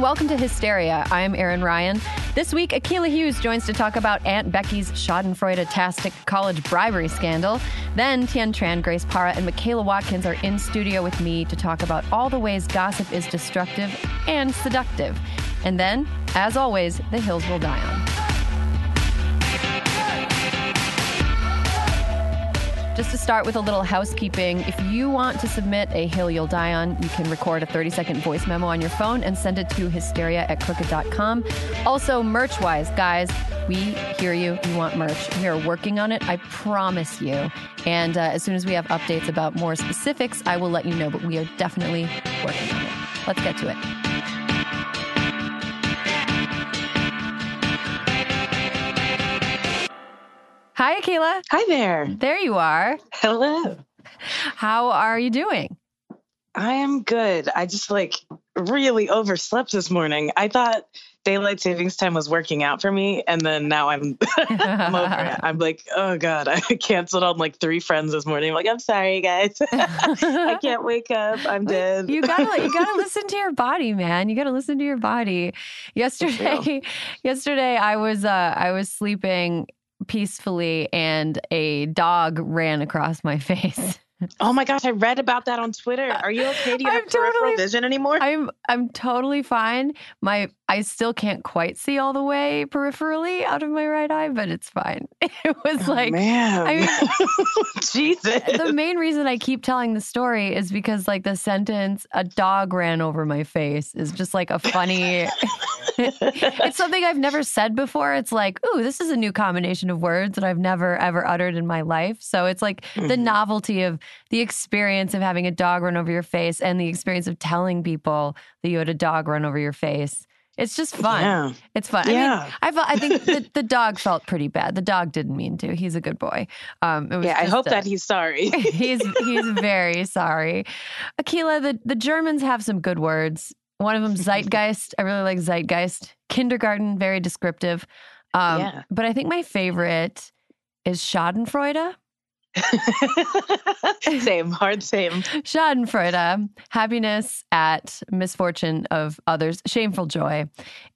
And welcome to Hysteria. I'm Erin Ryan. This week, Akilah Hughes joins to talk about Aunt Becky's Schadenfreude-tastic college bribery scandal. Then Tien Tran, Grace Parra, and Michaela Watkins are in studio with me to talk about all the ways gossip is destructive and seductive. And then, as always, the hills will die on. Just to start with a little housekeeping, if you want to submit a hill you'll die on, you can record a 30 second voice memo on your phone and send it to hysteria at crooked.com. Also, merch wise, guys, we hear you. You want merch. We are working on it. I promise you. And uh, as soon as we have updates about more specifics, I will let you know, but we are definitely working on it. Let's get to it. Hi, Akilah. Hi there. There you are. Hello. How are you doing? I am good. I just like really overslept this morning. I thought daylight savings time was working out for me, and then now I'm I'm over it. I'm like, oh god, I canceled on like three friends this morning. I'm like, I'm sorry, guys. I can't wake up. I'm dead. You gotta you gotta listen to your body, man. You gotta listen to your body. Yesterday, yesterday I was uh I was sleeping peacefully and a dog ran across my face. Oh my gosh, I read about that on Twitter. Are you okay? Do you I'm have peripheral vision anymore? I'm I'm totally fine. My I still can't quite see all the way peripherally out of my right eye, but it's fine. It was Oh, like man, I mean- Jesus. the main reason I keep telling the story is because like the sentence "a dog ran over my face" is just like a funny. it's something I've never said before. It's like, ooh, this is a new combination of words that I've never ever uttered in my life. So it's like the Mhm. novelty of the experience of having a dog run over your face and the experience of telling people that you had a dog run over your face. It's just fun. Yeah. It's fun. I mean, Yeah. I felt. I think the, the dog felt pretty bad. The dog didn't mean to. He's a good boy. Um, it was Yeah, I hope a- that he's sorry. he's he's very sorry. Akilah, the, the Germans have some good words. One of them, Zeitgeist. I really like Zeitgeist. Kindergarten, very descriptive. Um, Yeah. But I think my favorite is Schadenfreude. same, hard same. Schadenfreude, happiness at misfortune of others, shameful joy.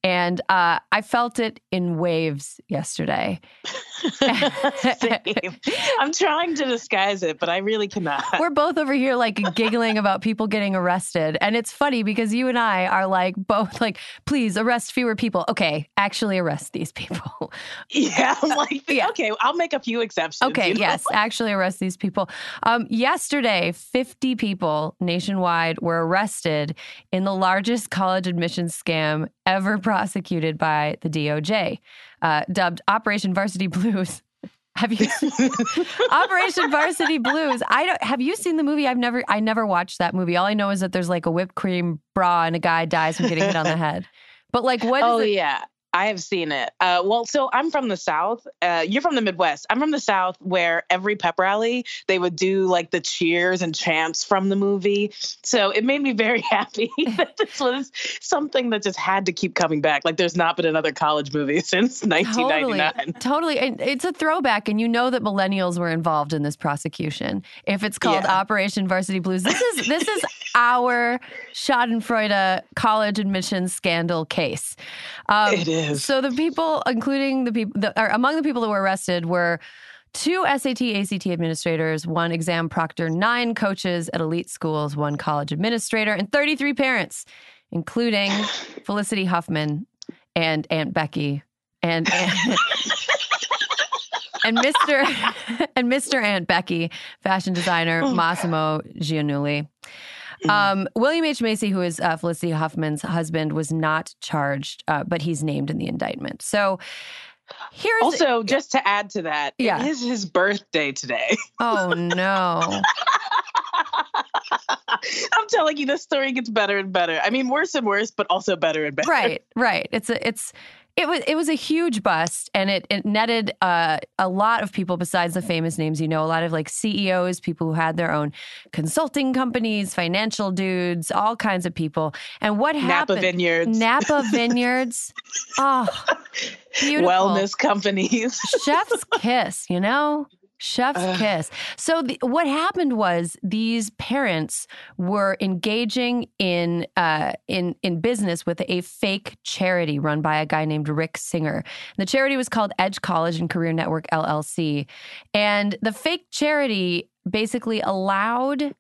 And uh, I felt it in waves yesterday. same. I'm trying to disguise it, but I really cannot. We're both over here like giggling about people getting arrested. And it's funny because you and I are like both like, please arrest fewer people. Okay, actually arrest these people. yeah, I'm like, Yeah. okay, I'll make a few exceptions. Okay, you know? yes, actually arrest these people. Um, yesterday, 50 people nationwide were arrested in the largest college admissions scam ever prosecuted by the DOJ, uh, dubbed Operation Varsity Blues. Have you Operation Varsity Blues? I don't. Have you seen the movie? I've never. I never watched that movie. All I know is that there's like a whipped cream bra and a guy dies from getting hit on the head. But like, what is oh it? yeah, I have seen it. Uh, well, so I'm from the South. Uh, you're from the Midwest. I'm from the South, where every pep rally they would do like the cheers and chants from the movie. So it made me very happy that this was something that just had to keep coming back. Like there's not been another college movie since 1999. Totally, totally. It's a throwback, and you know that millennials were involved in this prosecution. If it's called Yeah. Operation Varsity Blues, this is this is our Schadenfreude college admissions scandal case. Um, It is. So the people, including the people, the, or among the people that were arrested, were two SAT, ACT administrators, one exam proctor, nine coaches at elite schools, one college administrator, and 33 parents, including Felicity Huffman and Aunt Becky and and, and Mr. and Mr. Aunt Becky, fashion designer Oh, Massimo Giannulli. Um, William H. Macy, who is uh, Felicity Huffman's husband, was not charged, uh, but he's named in the indictment. So Here's Also, just to add to that, Yeah. it is his birthday today. oh no. I'm telling you, this story gets better and better. I mean, worse and worse, but also better and better. right right it's a it's it was it was a huge bust and it, it netted uh, a lot of people besides the famous names you know a lot of like ceos people who had their own consulting companies financial dudes all kinds of people. And what Napa happened? Napa Vineyards, napa vineyards? Oh beautiful. Wellness companies. chef's kiss, you know? Chef's Ugh. kiss. So the, what happened was these parents were engaging in uh, in in business with a fake charity run by a guy named Rick Singer. The charity was called Edge College and Career Network LLC, and the fake charity basically allowed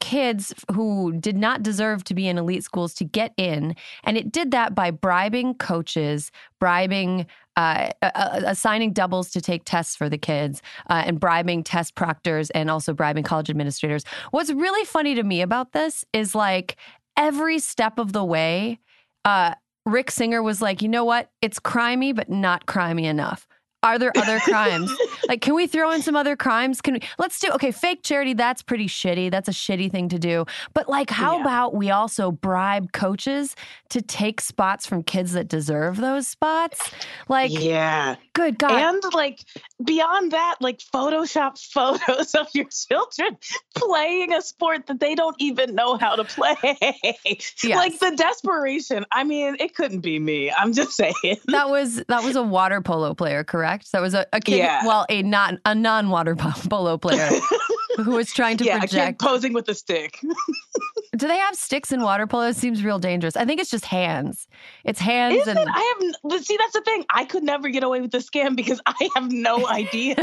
kids who did not deserve to be in elite schools to get in and it did that by bribing coaches bribing uh, uh, uh, assigning doubles to take tests for the kids uh, and bribing test proctors and also bribing college administrators. What's really funny to me about this is like every step of the way uh, rick singer was like you know what? It's crimey but not crimey enough are there other crimes like can we throw in some other crimes can we let's do okay fake charity that's pretty shitty that's a shitty thing to do but like how Yeah. about we also bribe coaches to take spots from kids that deserve those spots like yeah. good god And like beyond that, like Photoshop photos of your children playing a sport that they don't even know how to play. Like the desperation. I mean, it couldn't be me. I'm just saying. that was that was a water polo player correct that was a, a kid Yeah. well a not a non-water polo player who was trying to yeah, project posing with a stick. do they have sticks in water polo it seems real dangerous i think it's just hands it's hands Is and it? I have. But see, that's the thing. I could never get away with the scam because I have no idea.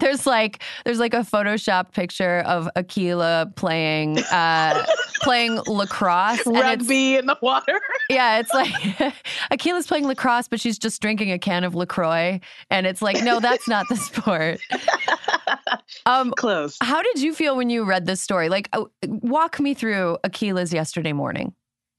there's like there's like a Photoshop picture of Akilah playing uh playing lacrosse. Rugby in the water. Yeah, it's like Akilah's playing lacrosse, but she's just drinking a can of LaCroix. And it's like, no, that's not the sport. Um Close. how did you feel when you read this story? Like, uh, walk me through Akilah's yesterday morning.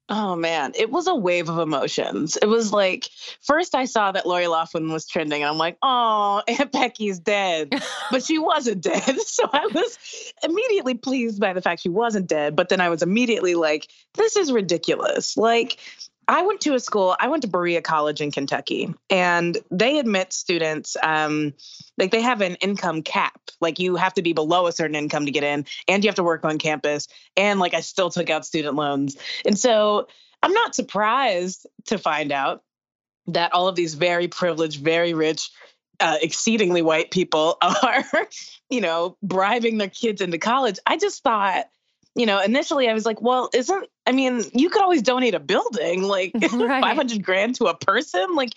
Oh man, it was a wave of emotions. It was like first I saw that Lori Laughlin was trending, and I'm like, oh, Aunt Becky's dead, but she wasn't dead. So I was immediately pleased by the fact she wasn't dead. But then I was immediately like, this is ridiculous. Like. I went to a school, I went to Berea College in Kentucky, and they admit students, um, like they have an income cap. Like you have to be below a certain income to get in, and you have to work on campus. And like I still took out student loans. And so I'm not surprised to find out that all of these very privileged, very rich, uh, exceedingly white people are, you know, bribing their kids into college. I just thought, you know, initially I was like, well, isn't, I mean, you could always donate a building, like Right. 500 grand to a person. Like,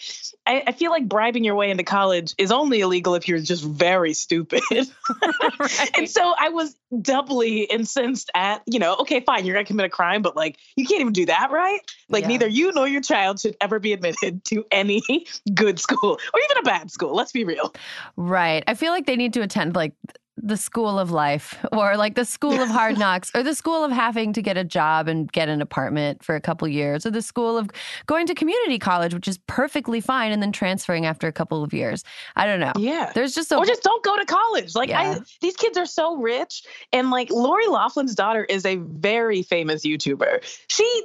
I, I feel like bribing your way into college is only illegal if you're just very stupid. And so I was doubly incensed at, you know, okay, fine, you're gonna commit a crime, but like you can't even do that, right? Like Yeah. neither you nor your child should ever be admitted to any good school or even a bad school. Let's be real. Right. I feel like they need to attend like the school of life or like the school of hard knocks or the school of having to get a job and get an apartment for a couple years or the school of going to community college which is perfectly fine and then transferring after a couple of years. I don't know. Yeah. There's just a or just don't go to college. Like Yeah. I, these kids are so rich, and like Lori Laughlin's daughter is a very famous YouTuber. She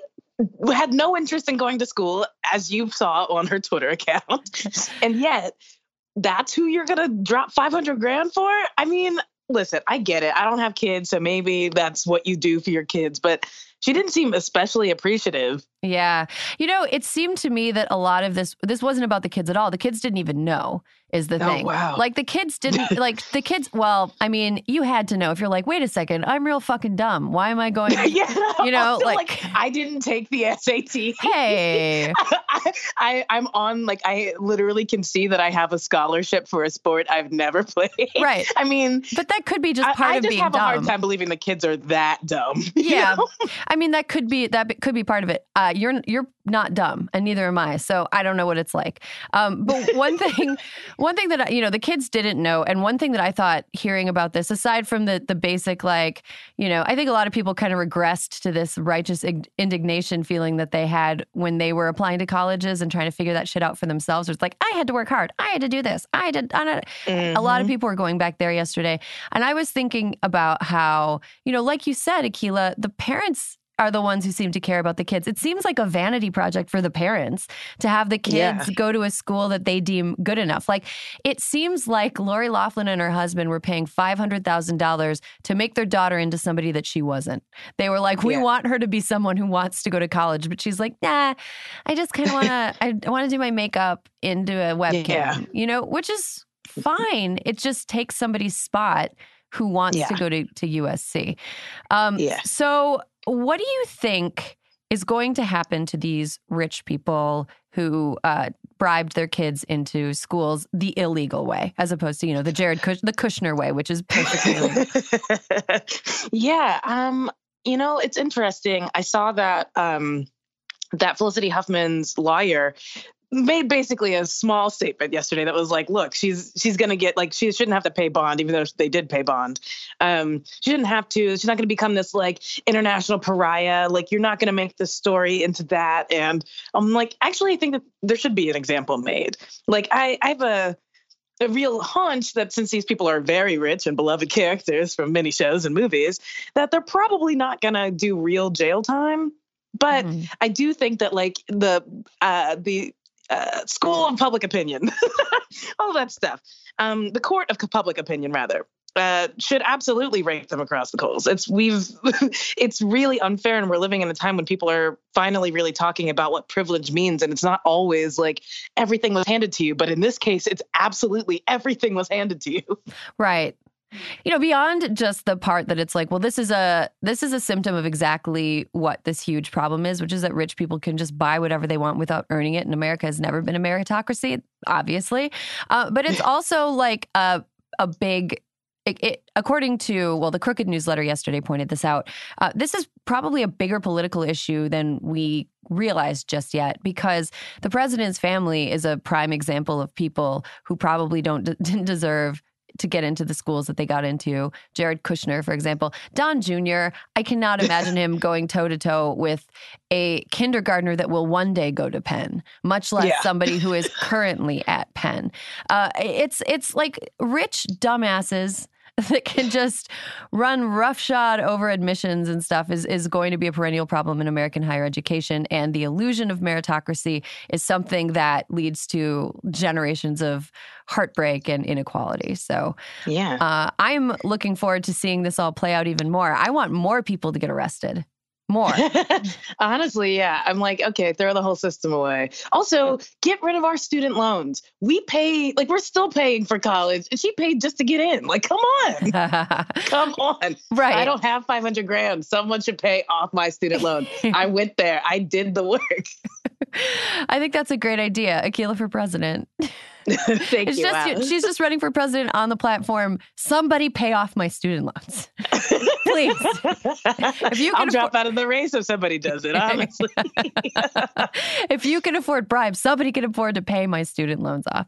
had no interest in going to school, as you saw on her Twitter account, and yet that's who you're gonna drop 500 grand for. I mean, listen, I get it. I don't have kids, so maybe that's what you do for your kids, but she didn't seem especially appreciative. Yeah. You know, it seemed to me that a lot of this this wasn't about the kids at all. The kids didn't even know is the Oh, thing. wow. Like the kids didn't like the kids well, I mean, you had to know if you're like, "Wait a second, I'm real fucking dumb. Why am I going yeah, You know, also, like- I didn't take the SAT. Hey. I, I I'm on like I literally can see that I have a scholarship for a sport I've never played. Right. I mean, But that could be just I, part I of just being have dumb. a hard time believing the kids are that dumb. you Yeah. know? I mean, that could be that could be part of it. Uh, you're you're not dumb, and neither am I. So I don't know what it's like. Um, but one thing, one thing that you know the kids didn't know, and one thing that I thought hearing about this, aside from the the basic like, you know, I think a lot of people kind of regressed to this righteous indignation feeling that they had when they were applying to colleges and trying to figure that shit out for themselves. It's like I had to work hard, I had to do this, I did. Mm-hmm. A lot of mm-hmm. people were going back there yesterday, and I was thinking about how you know, like you said, Akilah, the parents are the ones who seem to care about the kids. It seems like a vanity project for the parents to have the kids yeah. go to a school that they deem good enough. Like it seems like Lori Laughlin and her husband were paying $500,000 to make their daughter into somebody that she wasn't. They were like, we yeah. want her to be someone who wants to go to college, but she's like, nah, I just kind of want to, I want to do my makeup into a webcam, yeah. you know, which is fine. It just takes somebody's spot who wants yeah. to go to, to USC. Um, yeah. So what do you think is going to happen to these rich people who uh, bribed their kids into schools the illegal way, as opposed to you know the Jared Kush- the Kushner way, which is perfectly legal? yeah, um, you know it's interesting. I saw that um, that Felicity Huffman's lawyer made basically a small statement yesterday that was like, look, she's she's gonna get like she shouldn't have to pay bond, even though they did pay bond. Um, she didn't have to. She's not gonna become this like international pariah. Like you're not gonna make the story into that. And I'm like, actually, I think that there should be an example made. Like I I have a a real hunch that since these people are very rich and beloved characters from many shows and movies, that they're probably not gonna do real jail time. But mm. I do think that like the uh, the uh, school of public opinion, all that stuff. Um, the court of public opinion, rather, uh, should absolutely rake them across the coals. It's we've it's really unfair, and we're living in a time when people are finally really talking about what privilege means, and it's not always like everything was handed to you, but in this case, it's absolutely everything was handed to you. Right you know beyond just the part that it's like well this is a this is a symptom of exactly what this huge problem is which is that rich people can just buy whatever they want without earning it. And america has never been a meritocracy obviously. Uh, but it's also like a, a big it, it, according to well the crooked newsletter yesterday pointed this out uh, this is probably a bigger political issue than we realized just yet because the president's family is a prime example of people who probably don't didn't deserve to get into the schools that they got into. Jared Kushner, for example. Don Jr., I cannot imagine him going toe to toe with a kindergartner that will one day go to Penn, much less yeah. somebody who is currently at Penn. Uh, it's it's like rich dumbasses that can just run roughshod over admissions and stuff is, is going to be a perennial problem in American higher education. And the illusion of meritocracy is something that leads to generations of heartbreak and inequality. So, yeah, uh, I'm looking forward to seeing this all play out even more. I want more people to get arrested more. Honestly, yeah. I'm like, okay, throw the whole system away. Also, get rid of our student loans. We pay, like, we're still paying for college, and she paid just to get in. Like, come on. come on. Right. I don't have 500 grand. Someone should pay off my student loan. I went there, I did the work. I think that's a great idea. Akilah for president. Thank it's you. Just, she's just running for president on the platform. Somebody pay off my student loans. Please. If you I'll drop out of the race if somebody does it, honestly. if you can afford bribes, somebody can afford to pay my student loans off.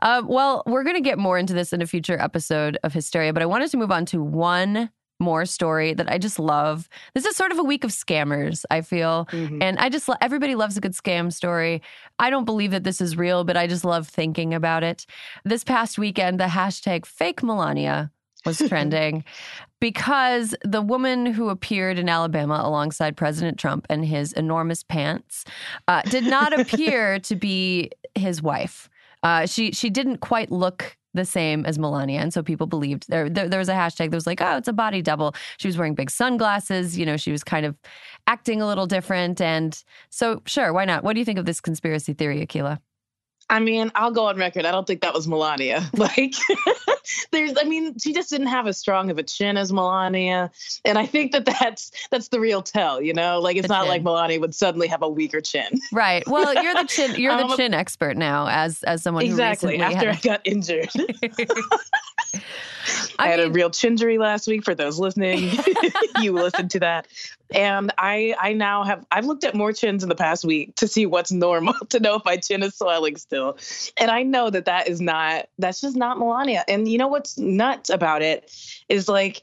Uh, well, we're going to get more into this in a future episode of Hysteria, but I wanted to move on to one more story that I just love. This is sort of a week of scammers, I feel. Mm-hmm. And I just, everybody loves a good scam story. I don't believe that this is real, but I just love thinking about it. This past weekend, the hashtag fake Melania was trending because the woman who appeared in Alabama alongside President Trump and his enormous pants uh, did not appear to be his wife. Uh, she she didn't quite look the same as Melania. And so people believed there, there, there was a hashtag that was like, oh, it's a body double. She was wearing big sunglasses. You know, she was kind of acting a little different. And so, sure, why not? What do you think of this conspiracy theory, Akilah? I mean, I'll go on record. I don't think that was Melania. Like, there's, I mean, she just didn't have as strong of a chin as Melania, and I think that that's that's the real tell. You know, like it's the not chin. like Melania would suddenly have a weaker chin. Right. Well, you're the chin. You're the um, chin expert now, as as someone exactly after I got injured. I, I had a real chinjury last week for those listening. you listened to that. And I I now have I've looked at more chins in the past week to see what's normal to know if my chin is swelling still. And I know that that is not that's just not Melania. And you know what's nuts about it is like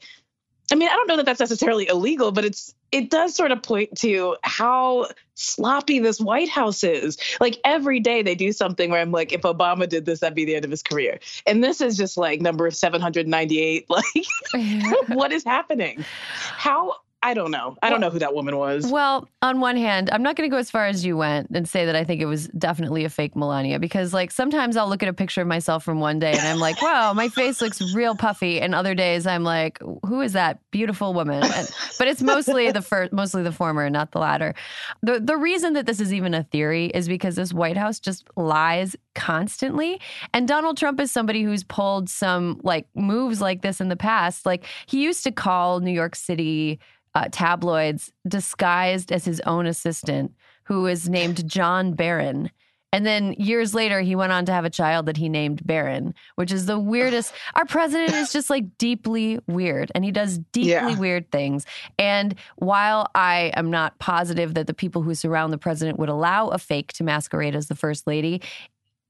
I mean, I don't know that that's necessarily illegal, but it's it does sort of point to how sloppy this White House is. Like every day they do something where I'm like, if Obama did this, that'd be the end of his career. And this is just like number 798. Like, what is happening? How I don't know. I don't know who that woman was. Well, on one hand, I'm not going to go as far as you went and say that I think it was definitely a fake Melania because, like, sometimes I'll look at a picture of myself from one day and I'm like, wow, my face looks real puffy. And other days I'm like, who is that beautiful woman? And, but it's mostly the first, mostly the former, not the latter. The the reason that this is even a theory is because this White House just lies constantly. And Donald Trump is somebody who's pulled some like moves like this in the past. Like he used to call New York City uh, tabloids disguised as his own assistant, who is named John Barron. And then years later, he went on to have a child that he named Barron, which is the weirdest. Our president is just like deeply weird and he does deeply yeah. weird things. And while I am not positive that the people who surround the president would allow a fake to masquerade as the first lady,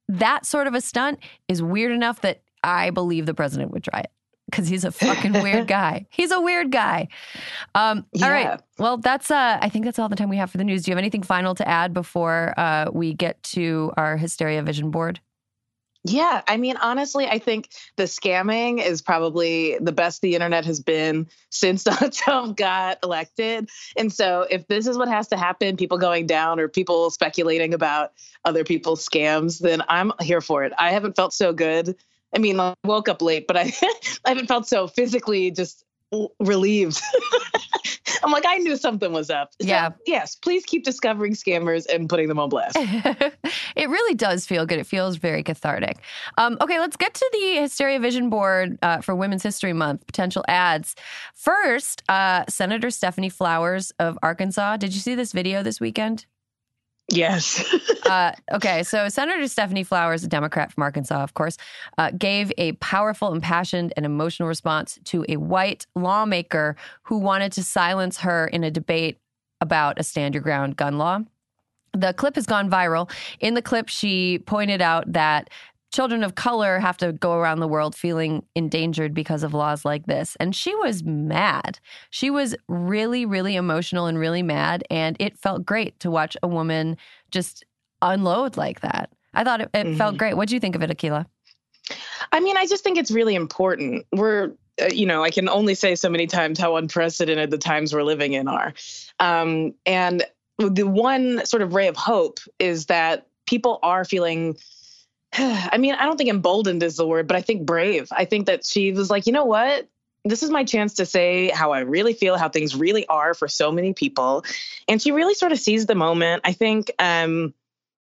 that sort of a stunt is weird enough that I believe the president would try it because he's a fucking weird guy. He's a weird guy. Um, yeah. All right. Well, that's. Uh, I think that's all the time we have for the news. Do you have anything final to add before uh, we get to our hysteria vision board? Yeah, I mean, honestly, I think the scamming is probably the best the internet has been since Donald Trump got elected. And so, if this is what has to happen, people going down or people speculating about other people's scams, then I'm here for it. I haven't felt so good I mean, I woke up late, but I, I haven't felt so physically just relieved. I'm like, I knew something was up. So, yeah. Yes, please keep discovering scammers and putting them on blast. it really does feel good. It feels very cathartic. Um, okay, let's get to the Hysteria Vision Board uh, for Women's History Month potential ads. First, uh, Senator Stephanie Flowers of Arkansas. Did you see this video this weekend? Yes. uh, okay, so Senator Stephanie Flowers, a Democrat from Arkansas, of course, uh, gave a powerful, impassioned, and emotional response to a white lawmaker who wanted to silence her in a debate about a stand your ground gun law. The clip has gone viral. In the clip, she pointed out that children of color have to go around the world feeling endangered because of laws like this. And she was mad. She was really, really emotional and really mad. And it felt great to watch a woman just unload like that. I thought it, it mm-hmm. felt great. What do you think of it, Akilah? I mean, I just think it's really important. We're, uh, you know, I can only say so many times how unprecedented the times we're living in are. Um, and the one sort of ray of hope is that people are feeling I mean, I don't think emboldened is the word, but I think brave. I think that she was like, you know what? This is my chance to say how I really feel, how things really are for so many people. And she really sort of seized the moment. I think, um,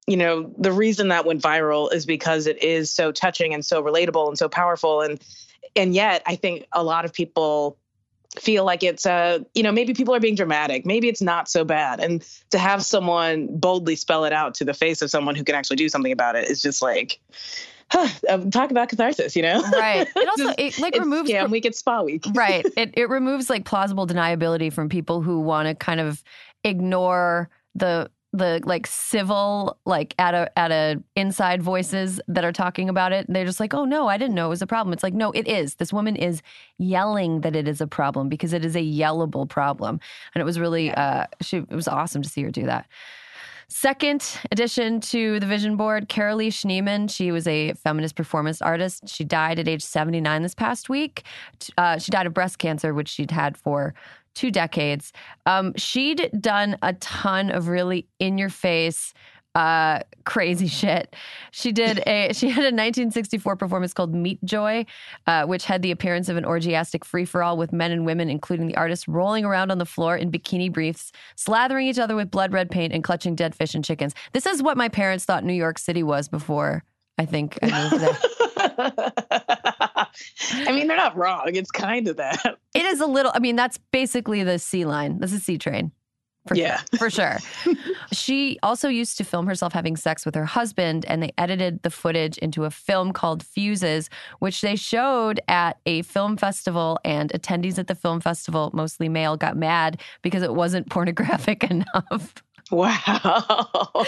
you know, the reason that went viral is because it is so touching and so relatable and so powerful. And and yet I think a lot of people feel like it's uh you know maybe people are being dramatic. Maybe it's not so bad. And to have someone boldly spell it out to the face of someone who can actually do something about it is just like huh, um, talk about catharsis you know? Right. It also it like removes scam week it's spa week right. It, it removes like plausible deniability from people who want to kind of ignore the the like civil like at a at a inside voices that are talking about it they're just like oh no i didn't know it was a problem it's like no it is this woman is yelling that it is a problem because it is a yellable problem and it was really uh she it was awesome to see her do that Second addition to the vision board, Carolee Schneemann. She was a feminist performance artist. She died at age 79 this past week. Uh, she died of breast cancer, which she'd had for two decades. Um, she'd done a ton of really in your face, uh, crazy shit. She did a she had a 1964 performance called Meat Joy, uh, which had the appearance of an orgiastic free for all with men and women, including the artist, rolling around on the floor in bikini briefs, slathering each other with blood red paint, and clutching dead fish and chickens. This is what my parents thought New York City was before I think I moved there. I mean, they're not wrong. It's kind of that. It is a little. I mean, that's basically the C line. That's a C train. For Yeah. sure, for sure. she also used to film herself having sex with her husband, and they edited the footage into a film called Fuses, which they showed at a film festival. And attendees at the film festival, mostly male, got mad because it wasn't pornographic enough. Wow.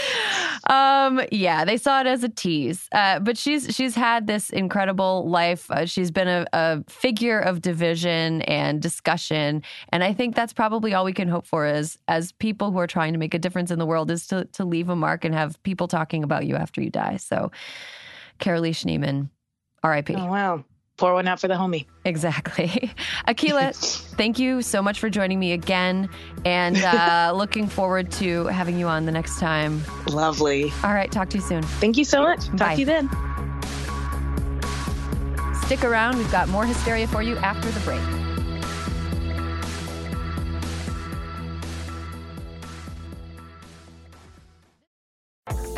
um yeah they saw it as a tease. Uh, but she's she's had this incredible life. Uh, she's been a, a figure of division and discussion. And i think that's probably all we can hope for as as people who are trying to make a difference in the world is to to leave a mark and have people talking about you after you die. So carolee schneemann rip Oh, wow. Pour one out for the homie. exactly akilah thank you so much for joining me again and uh, looking forward to having you on the next time Lovely. all right talk to you soon Thank you so much. Talk Bye. to you then. Stick around, we've got more hysteria for you after the break.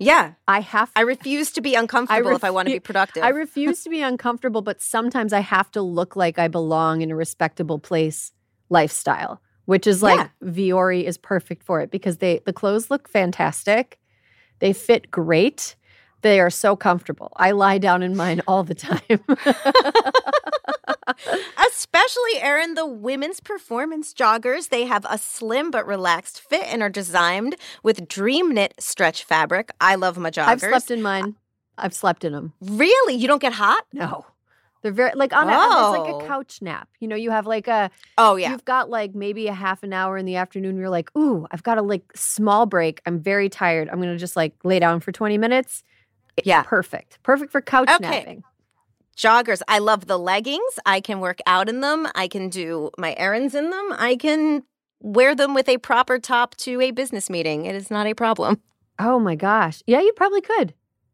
Yeah, I have I refuse to be uncomfortable if I want to be productive. I refuse to be uncomfortable, but sometimes I have to look like I belong in a respectable place lifestyle, which is like Yeah. Vuori is perfect for it because they the clothes look fantastic. They fit great. They are so comfortable. I lie down in mine all the time. Especially, Erin, the women's performance joggers. They have a slim but relaxed fit and are designed with dream knit stretch fabric. I love my joggers. I've slept in mine. I've slept in them. Really? You don't get hot? No. They're very like on a, it's like Oh. a couch nap. You know, you have like a Oh, yeah. You've got like maybe a half an hour in the afternoon. You're like, ooh, I've got a like small break. I'm very tired. I'm gonna just like lay down for 20 minutes. Yeah. Perfect. Perfect for couch Okay. napping. Joggers. I love the leggings. I can work out in them. I can do my errands in them. I can wear them with a proper top to a business meeting. It is not a problem. Oh my gosh. Yeah, you probably could.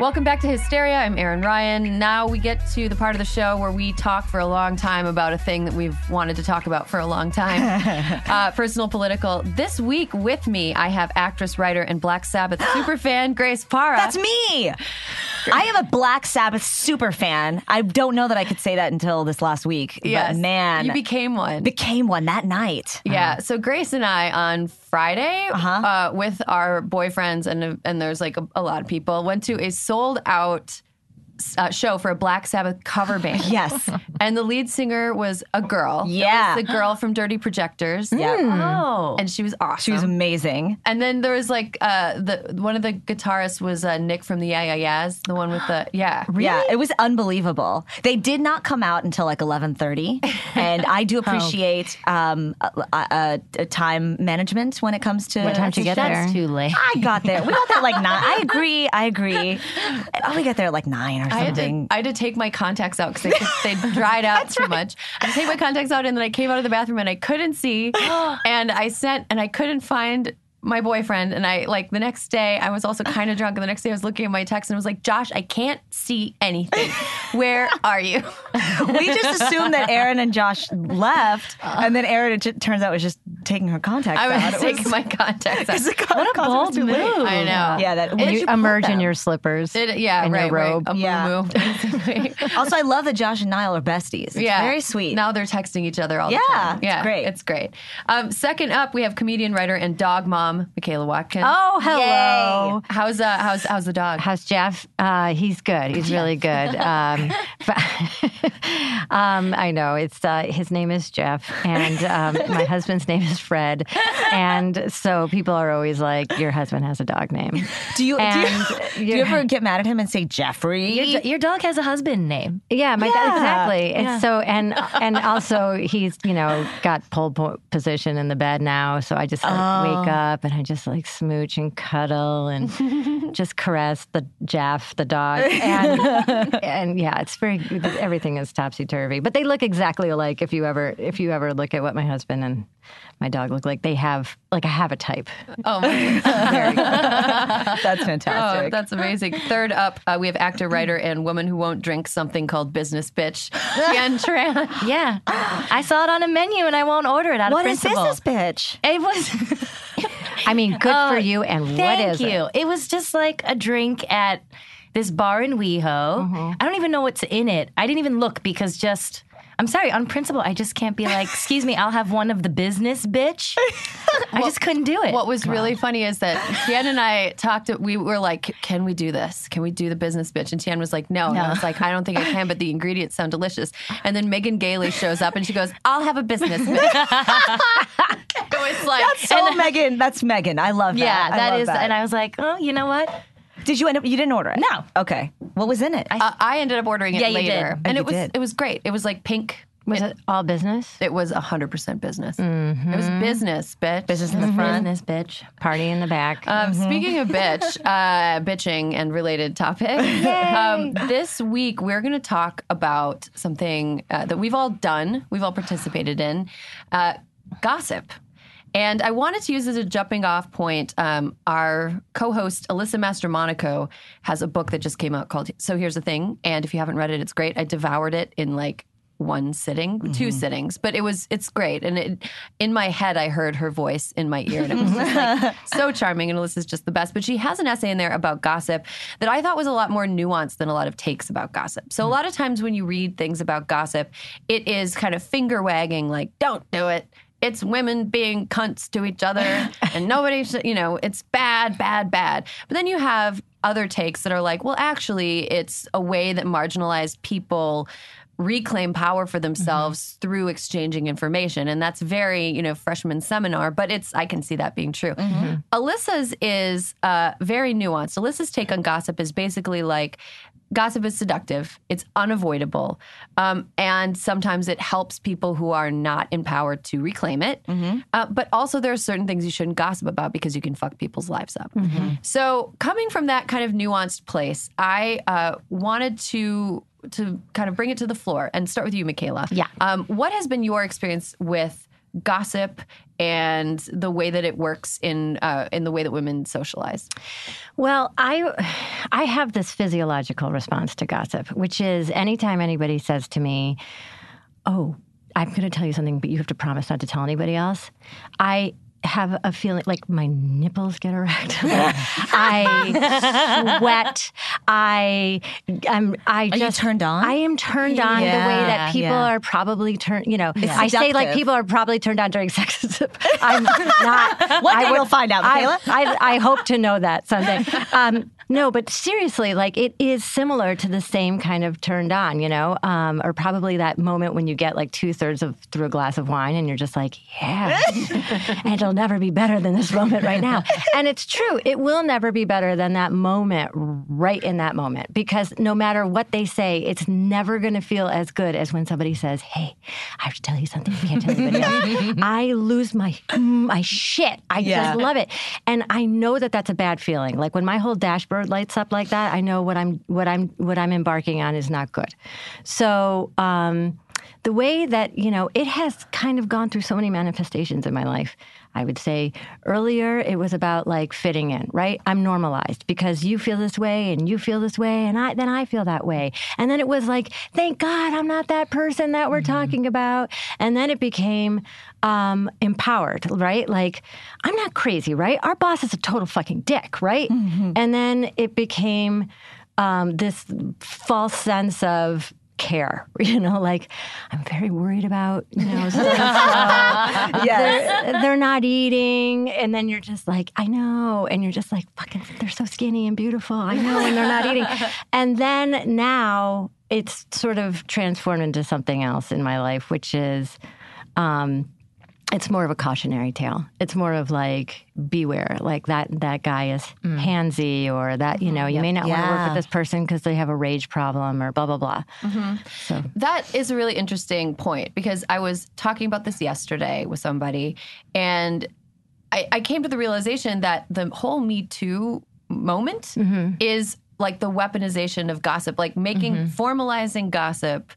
Welcome back to Hysteria. I'm Erin Ryan. Now we get to the part of the show where we talk for a long time about a thing that we've wanted to talk about for a long time uh, personal, political. This week with me, I have actress, writer, and Black Sabbath superfan Grace Parra. That's me. I am a Black Sabbath super fan. I don't know that I could say that until this last week. Yes. But man, You became one. became one that night. Yeah. So Grace and I on Friday, Uh-huh. uh, with our boyfriends and and there's like a, a lot of people went to a sold out uh, show for a Black Sabbath cover band. Yes. And the lead singer was a girl. It Yeah. was the girl from Dirty Projectors. Yeah. Oh. And she was awesome. She was amazing. and then there was like uh, the one of the guitarists was uh, Nick from the Yeah Yeah Yeahs, the one with the yeah. Yeah, it was unbelievable. They did not come out until like 11:30, and I do appreciate um, a, a, a time management when it comes to What time did you get there? That's too late. I got there. We got there like nine. I agree. I agree. Oh, we got there at like nine or I had, to. I had to take my contacts out because they, they dried out too much. I had to take my contacts out, and then I came out of the bathroom and I couldn't see. and I sent, and I couldn't find my boyfriend. And I, like, the next day, I was also kind of drunk. And the next day, I was looking at my text and I was like, Josh, I can't see anything. Where are you? we just assumed that Erin and Josh left, and then Erin, it j- turns out, was just taking her contacts I out. was It taking my contacts out. what a bold move. I know. Yeah, that When we you emerge in your slippers. It, yeah, and right, your robe. right. A Yeah. moo-moo. Also, I love that Josh and Niall are besties. It's yeah, very sweet. Now they're texting each other all Yeah, the time. it's Yeah, great. It's great. Um, second up, we have comedian, writer, and dog mom Michaela Watkins. Oh, hello. how's uh, how's how's the dog? How's Jeff? Uh, he's good. He's really good. Um, but- um, I know it's uh, his name is Jeff, and um, my husband's name is Fred, and so people are always like, "Your husband has a dog name." do you do you, do you ever get mad at him and say Jeffrey? Your, your dog has a husband name. Yeah, my Yeah. exactly. And so and and also he's you know got pole position in the bed now, so I just like, Oh. wake up and I just like smooch and cuddle and just caress the Jeff the dog and and yeah, it's very everything is topsy turvy. But they look exactly alike if you ever if you ever look at what my husband and my dog look like. They have like I have a type. Oh, my That's Oh, fantastic. that's amazing. Third up, uh, we have actor, writer, and woman who won't drink something called business bitch, Tien Tran. Yeah. I saw it on a menu and I won't order it out what of is principle. this bitch? It was. I mean, good Oh, for you. And what Thank you. it? It? was just like a drink at this bar in WeHo. Mm-hmm. I don't even know what's in it. I didn't even look because just. I'm sorry, on principle, I just can't be like, excuse me, I'll have one of the business, bitch. I just couldn't do it. What was really funny is that Tien and I talked. We were like, "Can we do this? Can we do the business bitch?" And Tien was like, "No." And I was like, "I don't think I can, but the ingredients sound delicious." And then Megan Gailey shows up and she goes, "I'll have a business bitch." it was like, So Megan, that's Megan. I love that. yeah, that is, that. and I was like, oh, you know what? Did you end up? You didn't order it. No. Okay. What was in it? Uh, I ended up ordering it Yeah, you later, did. and Oh, it you was did. it was great. It was like pink. Was it all business? It was hundred percent business. It was business, bitch. Business in the front. Business, bitch. Party in the back. Um, Speaking of bitch, uh, bitching and related topic, um, this week we're going to talk about something uh, that we've all done, we've all participated in, uh, gossip. And I wanted to use as a jumping off point. Um, our co host, Alyssa Mastromonaco, has a book that just came out called So Here's the Thing. And if you haven't read it, it's great. I devoured it in like one sitting, two sittings, but it was it's great. And it, in my head, I heard her voice in my ear, and it was just like so charming. And Alyssa's just the best. But she has an essay in there about gossip that I thought was a lot more nuanced than a lot of takes about gossip. So a lot of times when you read things about gossip, it is kind of finger wagging, like "Don't do it." It's women being cunts to each other, and nobody, should, you know, it's bad, bad, bad. But then you have other takes that are like, well, actually, it's a way that marginalized people reclaim power for themselves through exchanging information. And that's very you know freshman seminar but it's i can see that being true. Alyssa's is uh, very nuanced. Alyssa's take on gossip is basically like gossip is seductive. It's unavoidable. Um, and sometimes it helps people who are not empowered to reclaim it. Uh, but also there are certain things you shouldn't gossip about because you can fuck people's lives up. So coming from that kind of nuanced place i uh, wanted to to kind of bring it to the floor and start with you, Michaela. Yeah. Um, what has been your experience with gossip and the way that it works in uh, in the way that women socialize? Well, I I have this physiological response to gossip, which is anytime anybody says to me, "Oh, I'm going to tell you something, but you have to promise not to tell anybody else," I have a feeling like my nipples get erect. I sweat. I I'm I Are you just turned on? I am turned on the way that people yeah. are probably turned. You know, I say like people are probably turned on during sex. I'm not. One I day would- you'll find out, I- Michaela. I, I hope to know that someday. Um, no, but seriously, like it is similar to the same kind of turned on, you know, um, or probably that moment when you get like two thirds of through a glass of wine and you're just like, yeah, and it'll never be better than this moment right now. And it's true, it will never be better than that moment right in that moment because no matter what they say, it's never going to feel as good as when somebody says, hey, I have to tell you something. You can't tell anybody else. I lose my my shit. I Yeah. just love it, and I know that that's a bad feeling. Like when my whole dashboard lights up like that, I know what I'm what I'm what I'm embarking on is not good. So. um the way that you know it has kind of gone through so many manifestations in my life i would say earlier it was about like fitting in right? I'm normalized because you feel this way and you feel this way and i then i feel that way. And then it was like thank god i'm not that person that we're talking about. And then it became um, empowered right? Like i'm not crazy right? Our boss is a total fucking dick right? And then it became um, this false sense of care, you know, like I'm very worried about, you know, so they're, they're not eating, and then you're just like, I know, and you're just like, fucking, they're so skinny and beautiful, I know, and they're not eating, and then now it's sort of transformed into something else in my life, which is. Um, it's more of a cautionary tale. It's more of like beware, like that that guy is mm. handsy, or that you know mm-hmm. you may not want to work with this person because they have a rage problem, or blah blah blah. Mm-hmm. That is a really interesting point because I was talking about this yesterday with somebody, and I, I came to the realization that the whole Me Too moment mm-hmm. is like the weaponization of gossip, like making formalizing gossip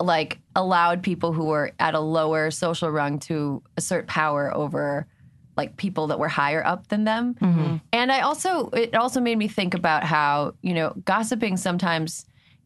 like allowed people who were at a lower social rung to assert power over like people that were higher up than them. Mm-hmm. And I also it also made me think about how, you know, gossiping sometimes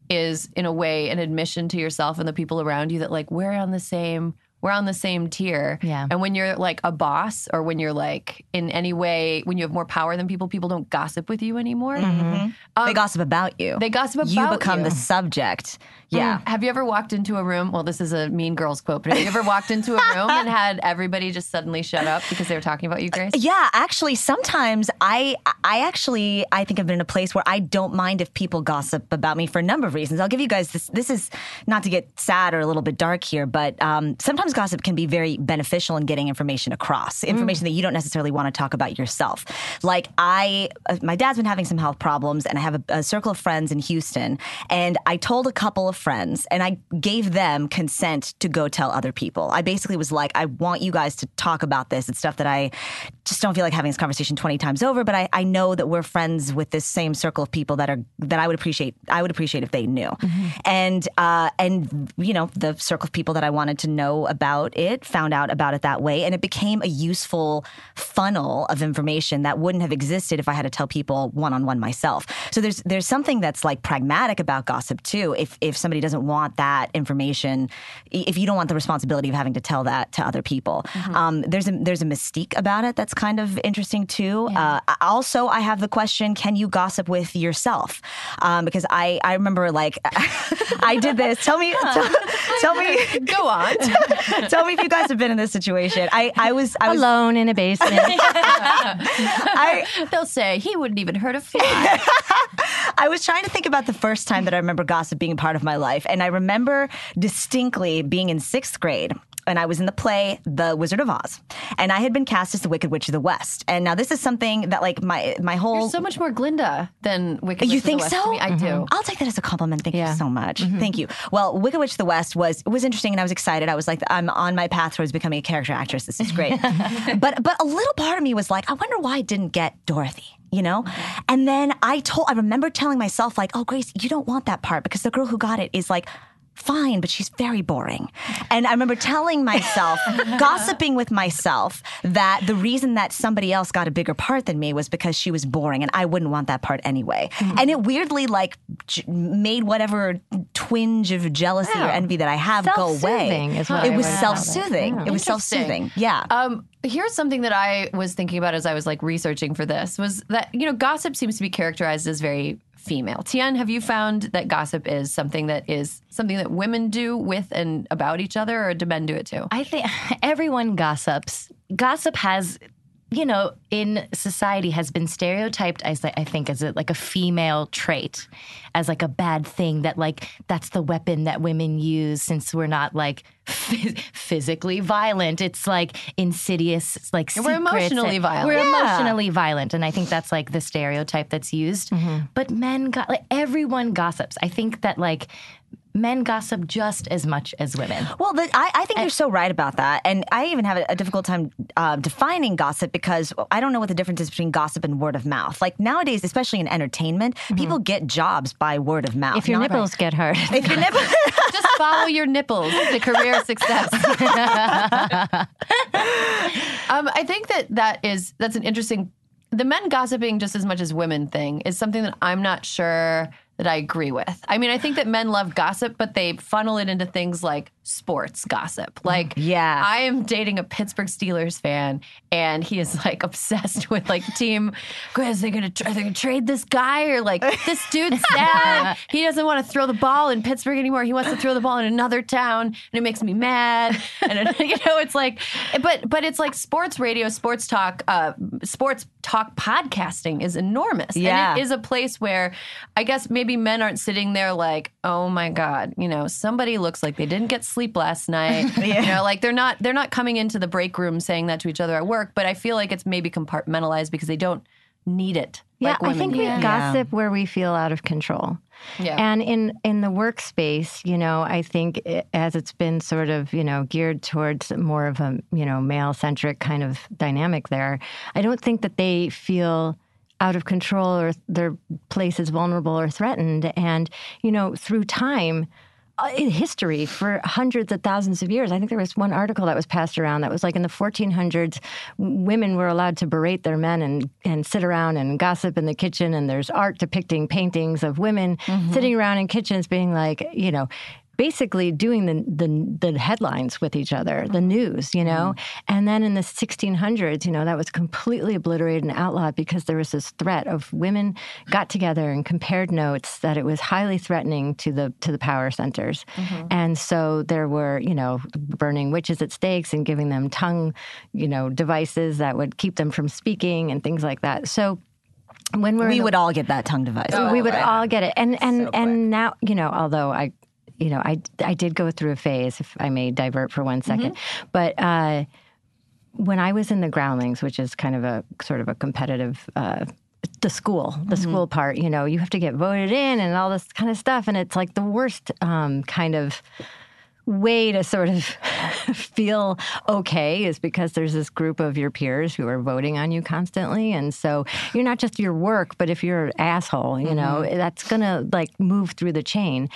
is in a way an admission to yourself and the people around you that like we're on the same we're on the same tier. Yeah. And when you're like a boss or when you're like in any way when you have more power than people, people don't gossip with you anymore. Mm-hmm. Um, they gossip about you. They gossip about you become you. Become the subject. Yeah. Have you ever walked into a room? Well, this is a Mean Girls quote, but have you ever walked into a room and had everybody just suddenly shut up because they were talking about you, Grace? Yeah, actually, sometimes I, I actually, I think I've been in a place where I don't mind if people gossip about me for a number of reasons. I'll give you guys this. This is not to get sad or a little bit dark here, but um, sometimes gossip can be very beneficial in getting information across, information that you don't necessarily want to talk about yourself. Like I, uh, my dad's been having some health problems, and I have a, a circle of friends in Houston, and I told a couple of friends, and I gave them consent to go tell other people. I basically was like, I want you guys to talk about this. It's stuff that I just don't feel like having this conversation 20 times over, but I, I know that we're friends with this same circle of people that are that I would appreciate I would appreciate if they knew. And uh, and you know, the circle of people that I wanted to know about it found out about it that way and it became a useful funnel of information that wouldn't have existed if I had to tell people one on one myself. So there's there's something that's like pragmatic about gossip too. If if somebody doesn't want that information, if you don't want the responsibility of having to tell that to other people, um, there's a there's a mystique about it that's kind of interesting too. Uh, also, I have the question: Can you gossip with yourself? Um, because I I remember like I did this. Tell me tell, tell me Go on. tell me if you guys have been in this situation. I I was I was Alone in a basement. I They'll say he wouldn't even hurt a fly. I was trying to think about the first time that I remember gossip being a part of my life. And I remember distinctly being in sixth grade. And I was in the play The Wizard of Oz, and I had been cast as the Wicked Witch of the West. And now this is something that, like, my my whole You're so much more Glinda than Wicked You Witch of the think so? I do. Mm-hmm. I'll take that as a compliment. Thank Yeah. you so much. Mm-hmm. Thank you. Well, Wicked Witch of the West was was interesting, and I was excited. I was like, I'm on my path towards becoming a character actress. This is great. but but a little part of me was like, I wonder why I didn't get Dorothy. You know, and then I told. I remember telling myself like, Oh, Grace, you don't want that part because the girl who got it is like. Fine, but she's very boring. And I remember telling myself, gossiping with myself, that the reason that somebody else got a bigger part than me was because she was boring and I wouldn't want that part anyway. And it weirdly like j- made whatever twinge of jealousy or envy that I have go away. Self-soothing is what it was it. self-soothing. It was self-soothing. Yeah. Um, here's something that I was thinking about as I was like researching for this was that you know gossip seems to be characterized as very female. Tien, have you found that gossip is something that is something that women do with and about each other, or do men do it too? I think everyone gossips. Gossip has, you know, in society has been stereotyped as I think as a, like a female trait, as like a bad thing that like that's the weapon that women use since we're not like phys- physically violent. It's like insidious, it's like We're emotionally violent. We're Yeah. emotionally violent, and I think that's like the stereotype that's used. Mm-hmm. But men got like everyone gossips. I think that like. Men gossip just as much as women. Well, the, I, I think you're so right about that. And I even have a, a difficult time uh, defining gossip because I don't know what the difference is between gossip and word of mouth. Like nowadays, especially in entertainment, people get jobs by word of mouth. if your not- nipples get hurt. If your nipples. Just follow your nipples to career success. um, I think that that is that's an interesting. The men gossiping just as much as women thing is something that I'm not sure that I agree with. I mean, I think that men love gossip, but they funnel it into things like sports gossip. Like, Yeah. I am dating a Pittsburgh Steelers fan, and he is like obsessed with like team. Is they gonna are they gonna trade this guy or like this dude's sad? he doesn't want to throw the ball in Pittsburgh anymore. He wants to throw the ball in another town, and it makes me mad. And it, you know, it's like, but but it's like sports radio, sports talk, uh, sports talk podcasting is enormous. Yeah. and it is a place where I guess maybe men aren't sitting there like, oh my god, you know, somebody looks like they didn't get sleep last night. You know, like they're not they're not coming into the break room saying that to each other at work. But I feel like it's maybe compartmentalized because they don't need it. Yeah, like I think we Yeah. gossip where we feel out of control. Yeah. And in in the workspace, you know, I think it, as it's been sort of, you know, geared towards more of a, you know, male centric kind of dynamic there, I don't think that they feel out of control or their place is vulnerable or threatened. And, you know, through time, uh, in history for hundreds of thousands of years. I think there was one article that was passed around that was like in the 1400s, women were allowed to berate their men and, and sit around and gossip in the kitchen. And there's art depicting paintings of women sitting around in kitchens being like, you know, basically doing the, the the headlines with each other, the mm-hmm. news, you know. Mm-hmm. And then in the 1600s, you know, that was completely obliterated and outlawed because there was this threat of women got together and compared notes that it was highly threatening to the to the power centers. Mm-hmm. And so there were, you know, burning witches at stakes and giving them tongue, you know, devices that would keep them from speaking and things like that. So when we're we the- would all get that tongue device. we would all get it and and So quick. and now you know although i you know, I I did go through a phase, if I may divert for one second. but. Uh, when I was in the Groundlings, which is kind of a sort of a competitive uh, the school, the school part, you know, you have to get voted in and all this kind of stuff. And it's like the worst um, kind of way to sort of feel okay is because there's this group of your peers who are voting on you constantly. And so you're not just your work, but if you're an asshole, you know, mm-hmm. that's going to like move through the chain.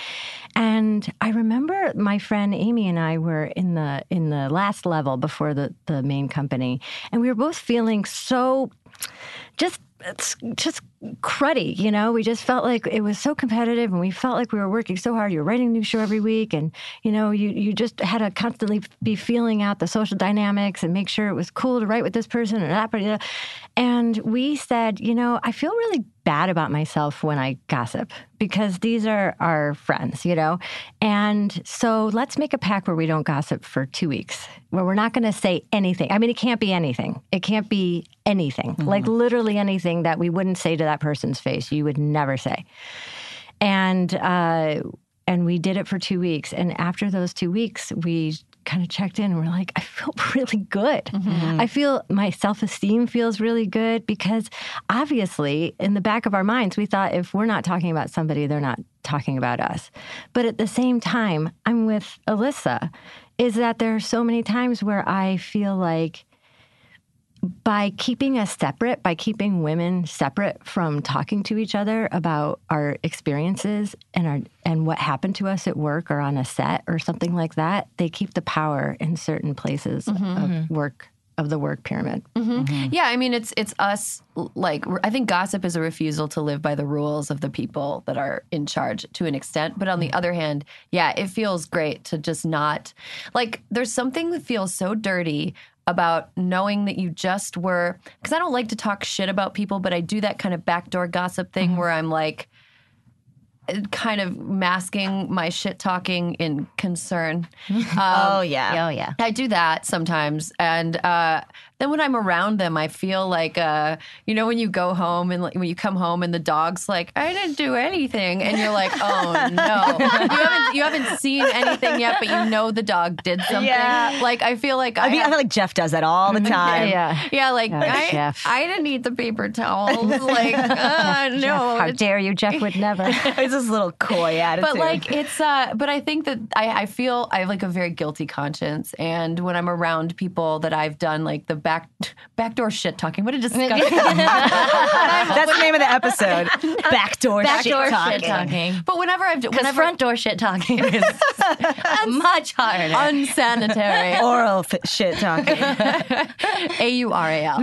And I remember my friend Amy and I were in the in the last level before the the main company and we were both feeling so just it's just cruddy, you know. We just felt like it was so competitive, and we felt like we were working so hard. You were writing a new show every week, and you know, you you just had to constantly be feeling out the social dynamics and make sure it was cool to write with this person and that. person. And we said, you know, I feel really bad about myself when I gossip because these are our friends, you know? And so let's make a pact where we don't gossip for two weeks, where we're not going to say anything. I mean, it can't be anything. It can't be anything, mm-hmm. like literally anything that we wouldn't say to that person's face. You would never say. And, uh, and we did it for two weeks. And after those two weeks, we kind of checked in and we're like, I feel really good. I feel my self esteem feels really good because obviously, in the back of our minds, we thought if we're not talking about somebody, they're not talking about us. But at the same time, I'm with Alyssa, is that there are so many times where I feel like by keeping us separate, by keeping women separate from talking to each other about our experiences and our and what happened to us at work or on a set or something like that, they keep the power in certain places of mm-hmm. Mm-hmm. work of the work pyramid. Mm-hmm. Yeah, I mean it's it's us like I think gossip is a refusal to live by the rules of the people that are in charge to an extent, but on the other hand, yeah, it feels great to just not like there's something that feels so dirty about knowing that you just were cuz I don't like to talk shit about people, but I do that kind of backdoor gossip thing where I'm like kind of masking my shit talking in concern. Um, oh yeah. Oh yeah. I do that sometimes, and uh, then when I'm around them, I feel like uh, you know when you go home and like, when you come home and the dog's like, "I didn't do anything," and you're like, "Oh no, you haven't you haven't seen anything yet, but you know the dog did something." Yeah. Like I feel like I, I mean, I feel like Jeff does that all the time. Yeah. yeah, like I, Jeff. I didn't eat the paper towels. Like uh, no, How dare you? Jeff would never. It's this little coy attitude. but like it's uh but i think that I, I feel i have like a very guilty conscience and when i'm around people that i've done like the back backdoor shit talking what a disgusting that's the name of the episode. Backdoor, Backdoor shit talking. shit talking. but whenever i've Because front door shit talking is much harder. unsanitary Oral f- shit talking. a-u-r-a-l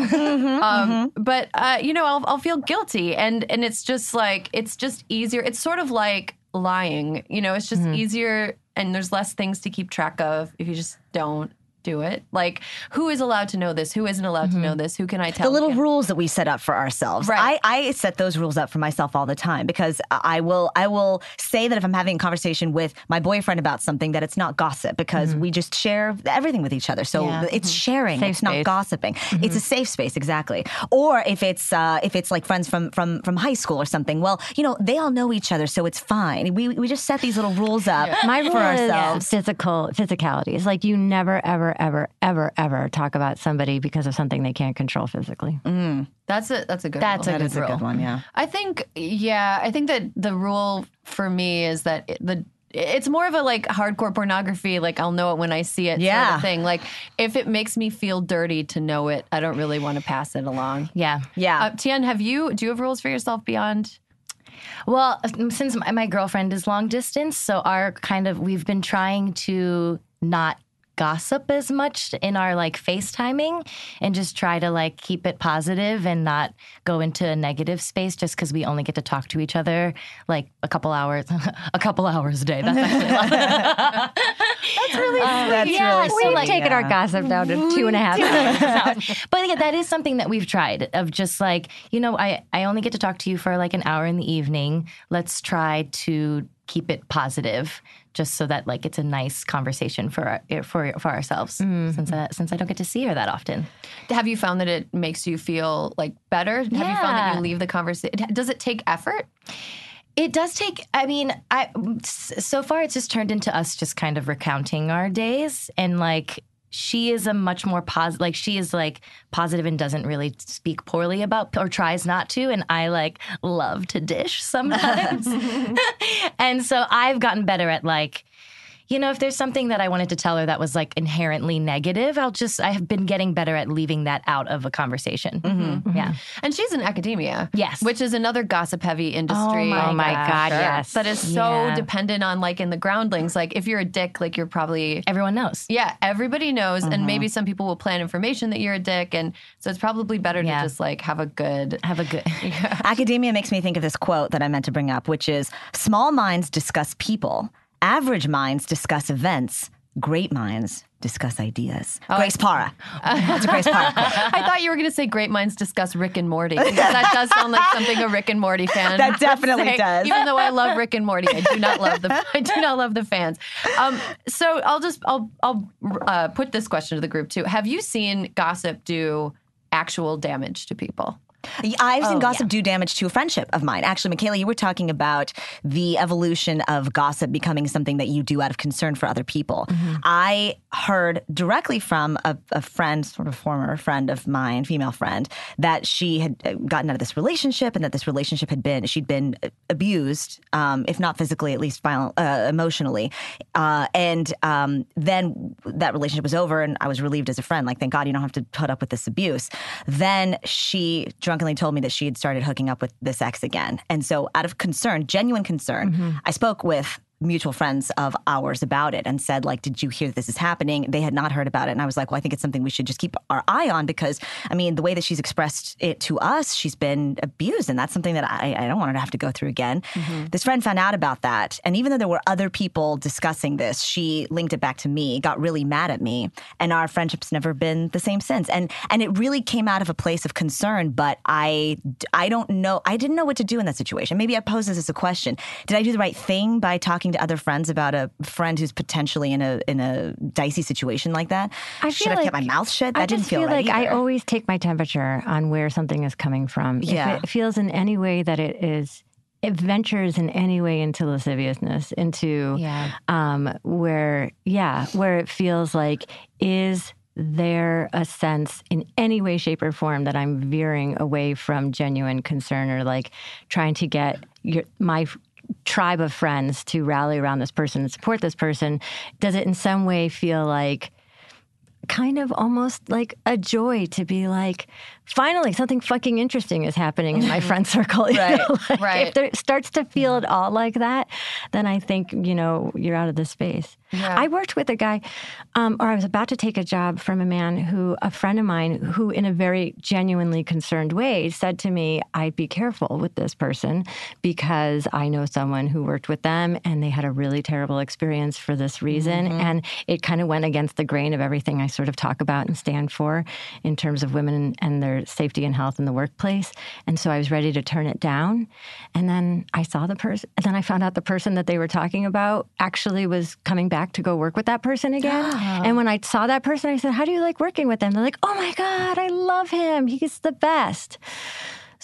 um, but uh, you know I'll, I'll feel guilty and and it's just like it's just easier it's sort of like lying you know it's just easier and there's less things to keep track of if you just don't do it like who is allowed to know this who isn't allowed to know mm-hmm. this who can i tell the little Yeah. rules that we set up for ourselves. Right. I, I set those rules up for myself all the time because I will I will say that if I'm having a conversation with my boyfriend about something that it's not gossip because mm-hmm. we just share everything with each other. So Yeah. it's mm-hmm. sharing. Safe it's not space. gossiping. It's a safe space exactly. Or if it's uh, if it's like friends from from from high school or something. Well, you know they all know each other, so it's fine. We we just set these little rules up My rule for is ourselves. physical physicality. It's like you never, ever, ever, ever, ever talk about somebody because of something they can't control physically. that's a that's a good That's rule. a That is a rule. good one. Yeah. i think yeah i think that the rule for me is that it, the it's more of a like hardcore pornography like i'll know it when i see it sort Yeah. of thing like if it makes me feel dirty to know it i don't really want to pass it along Yeah. Yeah. Uh, Tien, have you do you have rules for yourself beyond? Well, since my, my girlfriend is long distance, so our kind of we've been trying to not gossip as much in our like FaceTiming and just try to like keep it positive and not go into a negative space just because we only get to talk to each other like a couple hours a couple hours a day. That's actually a lot. That's really um, That's yeah, really so, sweet. like, Taking our gossip down to two and a half hours. but yeah, that is something that we've tried of just like, you know, I, I only get to talk to you for like an hour in the evening. Let's try to keep it positive just so that like it's a nice conversation for our, for for ourselves mm-hmm. since I, since I don't get to see her that often. Have you found that it makes you feel like better? Have you found that you leave the conversation? Does it take effort? It does take. I mean, I so far it's just turned into us just kind of recounting our days and like she is a much more positive like she is like positive and doesn't really speak poorly about or tries not to and i like love to dish sometimes. And so i've gotten better at like you know, if there's something that I wanted to tell her that was like inherently negative, I'll just, I have been getting better at leaving that out of a conversation. Mm-hmm. Yeah. And she's in academia. Yes. Which is another gossip heavy industry. Oh my God, yes. That is so Yeah. dependent on like in the groundlings. Like if you're a dick, like you're probably Everyone knows. yeah, everybody knows, and Mm-hmm. maybe some people will plant information that you're a dick, and so it's probably better Yeah. to just like have a good. Have a good. Academia makes me think of this quote that I meant to bring up, which is small minds discuss people, average minds discuss events, great minds discuss ideas. Grace Parra. That's a Grace Parra. I thought you were going to say great minds discuss Rick and Morty. because that does sound like something a Rick and Morty fan. That definitely say. does. Even though I love Rick and Morty, I do not love the I do not love the fans. Um, so I'll just I'll I'll uh, put this question to the group too. Have you seen gossip do actual damage to people? I've seen gossip do damage to a friendship of mine. Actually, Michaela, you were talking about the evolution of gossip becoming something that you do out of concern for other people. I heard directly from a, a friend, sort of former friend of mine, female friend, that she had uh, gotten out of this relationship and that this relationship had been, she'd been abused, um, if not physically, at least violent, uh, emotionally. Uh, and um, then that relationship was over and I was relieved as a friend. Like, thank God you don't have to put up with this abuse. Then she drunkenly told me that she had started hooking up with this ex again. And so, out of concern, genuine concern, mm-hmm. I spoke with mutual friends of ours about it and said like did you hear this is happening? They had not heard about it. And i was like well i think it's something we should just keep our eye on because i mean the way that she's expressed it to us she's been abused. And that's something that i, I don't want her to have to go through again. Mm-hmm. This friend found out about that. And even though there were other people discussing this she linked it back to me got really mad at me. And our friendship's never been the same since. And and it really came out of a place of concern. But i i don't know i didn't know what to do in that situation. Maybe i pose this as a question. Did i do the right thing by talking to other friends about a friend who's potentially in a in a dicey situation like that I should have kept my mouth shut that I didn't feel, feel right like I always take my temperature on where something is coming from. Yeah. If it feels in any way that it is, it ventures in any way into lasciviousness, into Yeah. um, where, yeah, where it feels like, is there a sense in any way, shape, or form that I'm veering away from genuine concern or like trying to get your, my tribe of friends to rally around this person and support this person? Does it in some way feel like, kind of almost like a joy to be like, finally, something fucking interesting is happening in my friend circle. Right? Like, right. If there starts to feel at all like that, then I think, you know, you're out of the space. I worked with a guy, um, or I was about to take a job from a man who, a friend of mine, who, in a very genuinely concerned way, said to me, I'd be careful with this person because I know someone who worked with them and they had a really terrible experience for this reason. And it kind of went against the grain of everything I sort of talk about and stand for in terms of women and their safety and health in the workplace. And so I was ready to turn it down. And then I saw the person, and then I found out the person that they were talking about actually was coming back to go work with that person again. And when I saw that person, I said, How do you like working with them? They're like, Oh my God, I love him. He's the best.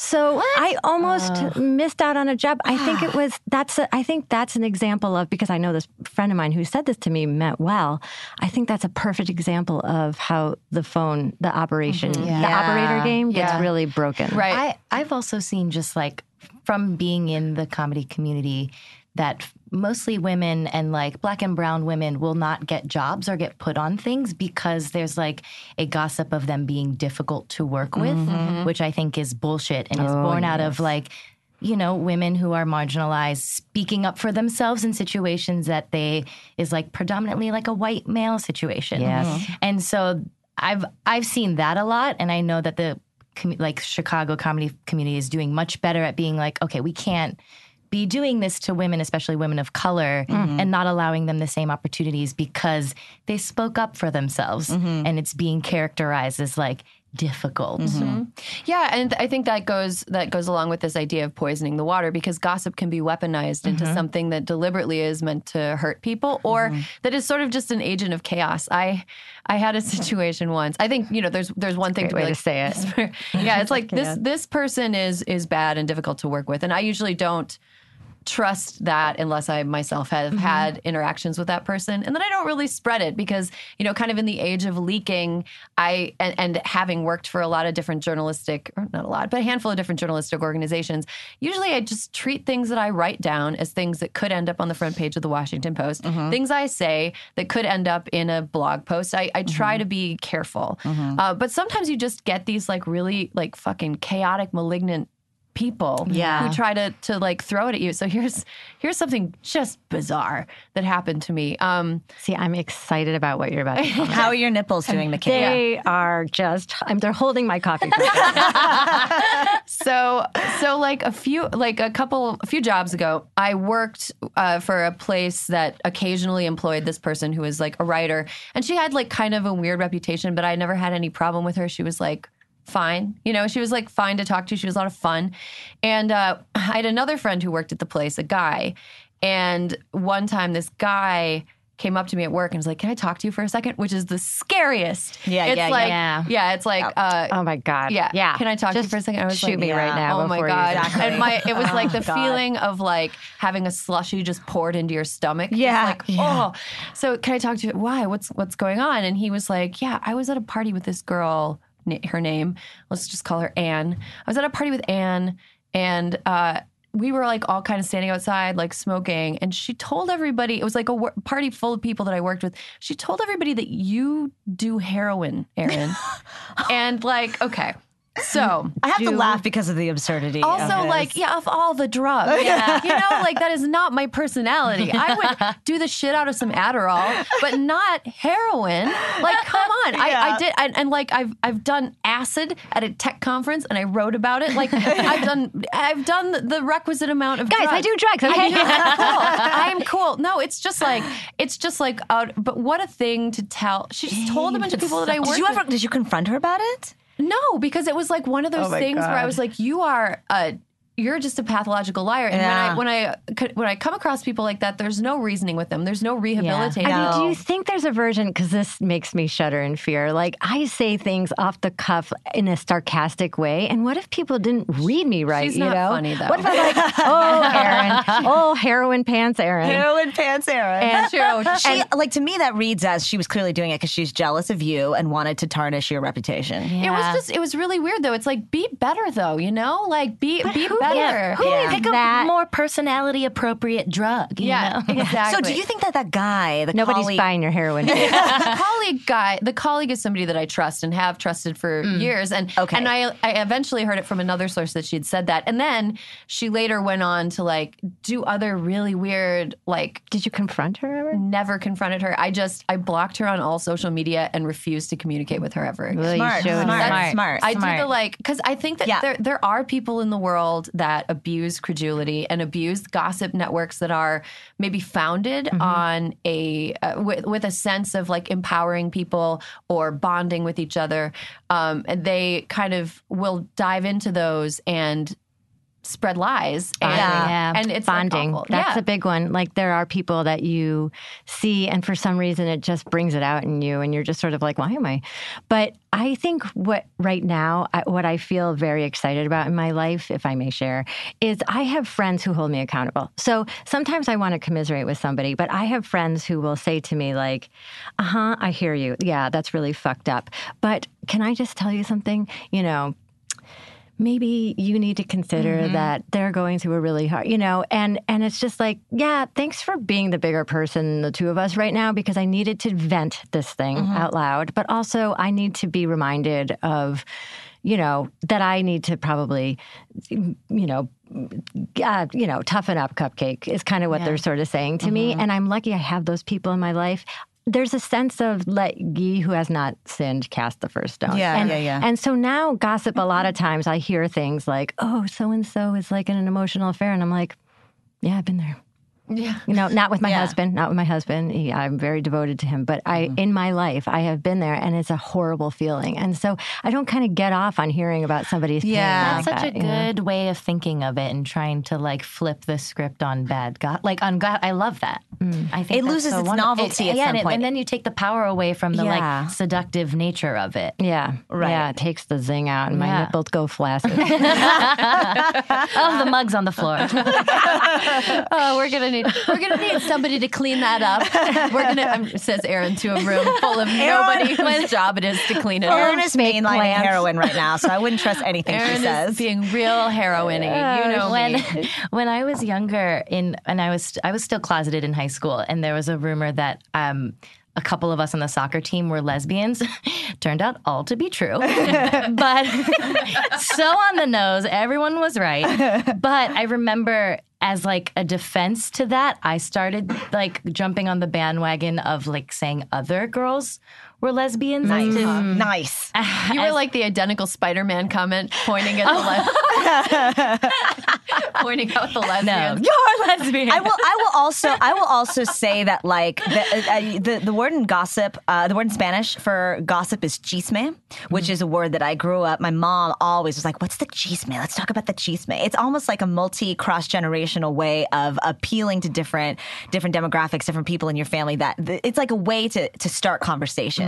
So I almost missed out on a job. I think it was that's a, I think that's an example of because I know this friend of mine who said this to me meant well. I think that's a perfect example of how the phone, the operation, yeah the operator game gets Yeah. really broken. Right. I, I've also seen just like from being in the comedy community that mostly women and like black and brown women will not get jobs or get put on things because there's like a gossip of them being difficult to work with, mm-hmm. which I think is bullshit and is oh, born out of like, you know, women who are marginalized speaking up for themselves in situations that they is like predominantly like a white male situation. Yes. Mm-hmm. And so I've I've seen that a lot, and I know that the like Chicago comedy community is doing much better at being like, okay, we can't be doing this to women, especially women of color, mm-hmm. and not allowing them the same opportunities because they spoke up for themselves, mm-hmm. and it's being characterized as like difficult. Mm-hmm. Yeah, and I think that goes that goes along with this idea of poisoning the water because gossip can be weaponized into something that deliberately is meant to hurt people or that is sort of just an agent of chaos. I I had a situation once. I think, you know, there's there's one thing to be way like to say it. yeah, it's like this this person is is bad and difficult to work with and I usually don't trust that unless I myself have mm-hmm. had interactions with that person. And then I don't really spread it because, you know, kind of in the age of leaking, I and, and having worked for a lot of different journalistic, or not a lot, but a handful of different journalistic organizations, usually I just treat things that I write down as things that could end up on the front page of the Washington Post, mm-hmm. things I say that could end up in a blog post. I, I try mm-hmm. to be careful. Uh, but sometimes you just get these like really like fucking chaotic, malignant people Yeah. who try to to like throw it at you. So here's here's something just bizarre that happened to me. Um See, I'm excited about what you're about to tell. How are your nipples doing, McKay? They are just, I'm, they're holding my coffee so so like a few like a couple a few jobs ago i worked uh, for a place that occasionally employed this person who was like a writer and she had like kind of a weird reputation but i never had any problem with her she was like fine you know she was like fine to talk to she was a lot of fun and uh, i had another friend who worked at the place a guy and one time this guy came up to me at work and was like can i talk to you for a second which is the scariest Yeah, it's yeah, like yeah. yeah it's like uh, oh my God. yeah. Yeah. Can I talk to you for a second? I was shoot like, me right now Oh my god. Exactly. And my it was like the God. feeling of like having a slushy just poured into your stomach. Just Yeah. like, oh. So can I talk to you? Why? What's what's going on? And he was like, Yeah, I was at a party with this girl. Her name, let's just call her Anne. I was at a party with Anne, and uh, we were like all kind of standing outside, like smoking. And she told everybody it was like a wor- party full of people that I worked with. She told everybody that you do heroin, Erin. and like, okay, so I have to laugh because of the absurdity. also, like, yeah, of all the drugs, yeah. you know, like that is not my personality. I would do the shit out of some Adderall, but not heroin. Like, come on, I, I did, and, and like, I've I've done acid at a tech conference, and I wrote about it. Like, I've done I've done the- requisite amount of Guys, I do drugs, okay? I I'm cool. Cool. No, it's just like it's just like, uh, but what a thing to tell. She just told a bunch of people that I worked did you with. ever? Did you confront her about it? No, because it was like one of oh those my things where I was like, "You are a, you're just a pathological liar." And Yeah. when I when I when I come across people like that, there's no reasoning with them. There's no rehabilitating. I mean, do you think there's a version? Because this makes me shudder in fear. Like I say things off the cuff in a sarcastic way, and what if people didn't read me right? She's you not know, funny, though. What if I'm like, oh, Erin, oh, heroin pants, Erin. Heroin pants, Erin. And true. She And like to me that reads as she was clearly doing it because she's jealous of you and wanted to tarnish your reputation. it was just it was really weird though. It's like be better though, you know? Like be be better. Yeah, who Yeah. pick That- a more personality appropriate drug? You yeah, know? exactly. So do you think that that guy, the Nobody's colleague, buying your heroin. the colleague guy, the colleague is somebody that I trust and have trusted for mm. years. And Okay. and I I eventually heard it from another source that she'd said that. And then she later went on to like do other really weird like Did you confront her ever? never confronted her. I just I blocked her on all social media and refused to communicate with her ever. Well, you Smart, showed smart, smart, smart. I do the like because I think that Yeah. there there are people in the world that abuse credulity and abuse gossip networks that are maybe founded on a uh, with, with a sense of like empowering people or bonding with each other. Um, and they kind of will dive into those and spread lies. And, Yeah. and it's bonding. awful. That's yeah. a big one. Like there are people that you see, and for some reason it just brings it out in you, and you're just sort of like, why am I? But I think what right now, I, what I feel very excited about in my life, if I may share, is I have friends who hold me accountable. So sometimes I want to commiserate with somebody, but I have friends who will say to me like, "Uh huh, I hear you. Yeah, that's really fucked up. But can I just tell you something? You know." Maybe you need to consider mm-hmm. that they're going through a really hard you know and and it's just like yeah thanks for being the bigger person the two of us right now because i needed to vent this thing mm-hmm. out loud. But also i need to be reminded of you know that i need to probably you know uh, you know toughen up cupcake is kind of what they're sort of saying to me. Mm-hmm. And i'm lucky i have those people in my life there's a sense of let ye who has not sinned cast the first stone. Yeah, and, yeah, yeah. And so now gossip, a lot of mm-hmm. times I hear things like, oh, so and so is like in an emotional affair. And I'm like, yeah, I've been there. Yeah. You know, not with my Yeah. husband, not with my husband. He, I'm very devoted to him, but I, Mm-hmm. in my life, I have been there, and it's a horrible feeling. And so I don't kind of get off on hearing about somebody's pain Yeah. like That's such that, a you know? good way of thinking of it and trying to like flip the script on bad God. Like on God, I love that. I think It loses so its wonderful. novelty It- at yeah, some and, it- and then you take the power away from the Yeah. like seductive nature of it. Yeah. Right. Yeah, it takes the zing out and my Yeah. nipples go flaccid. Oh, the mugs on the floor. Oh, we're gonna need we're gonna need somebody to clean that up. We're gonna um, says Erin to a room full of nobody whose job it is to clean it Erin up. is mainlining plants. heroin right now, so I wouldn't trust anything Erin she says. is being real heroin-y. you know when me. when I was younger in and I was I was still closeted in high school and there was a rumor that um a couple of us on the soccer team were lesbians. Turned out all to be true. but so on the nose, everyone was right. But I remember as like a defense to that, I started like jumping on the bandwagon of like saying other girls were lesbians. nice. to- nice. You were like the identical Spider-Man comment, pointing at the le- pointing out the no, lesbians. you're lesbian. I will. I will also. I will also say that like the uh, the, the word in gossip, uh, the word in Spanish for gossip is chisme, which is a word that I grew up. My mom always was like, "What's the chisme? Let's talk about the chisme." It's almost like a multi cross generational way of appealing to different different demographics, different people in your family. That it's like a way to to start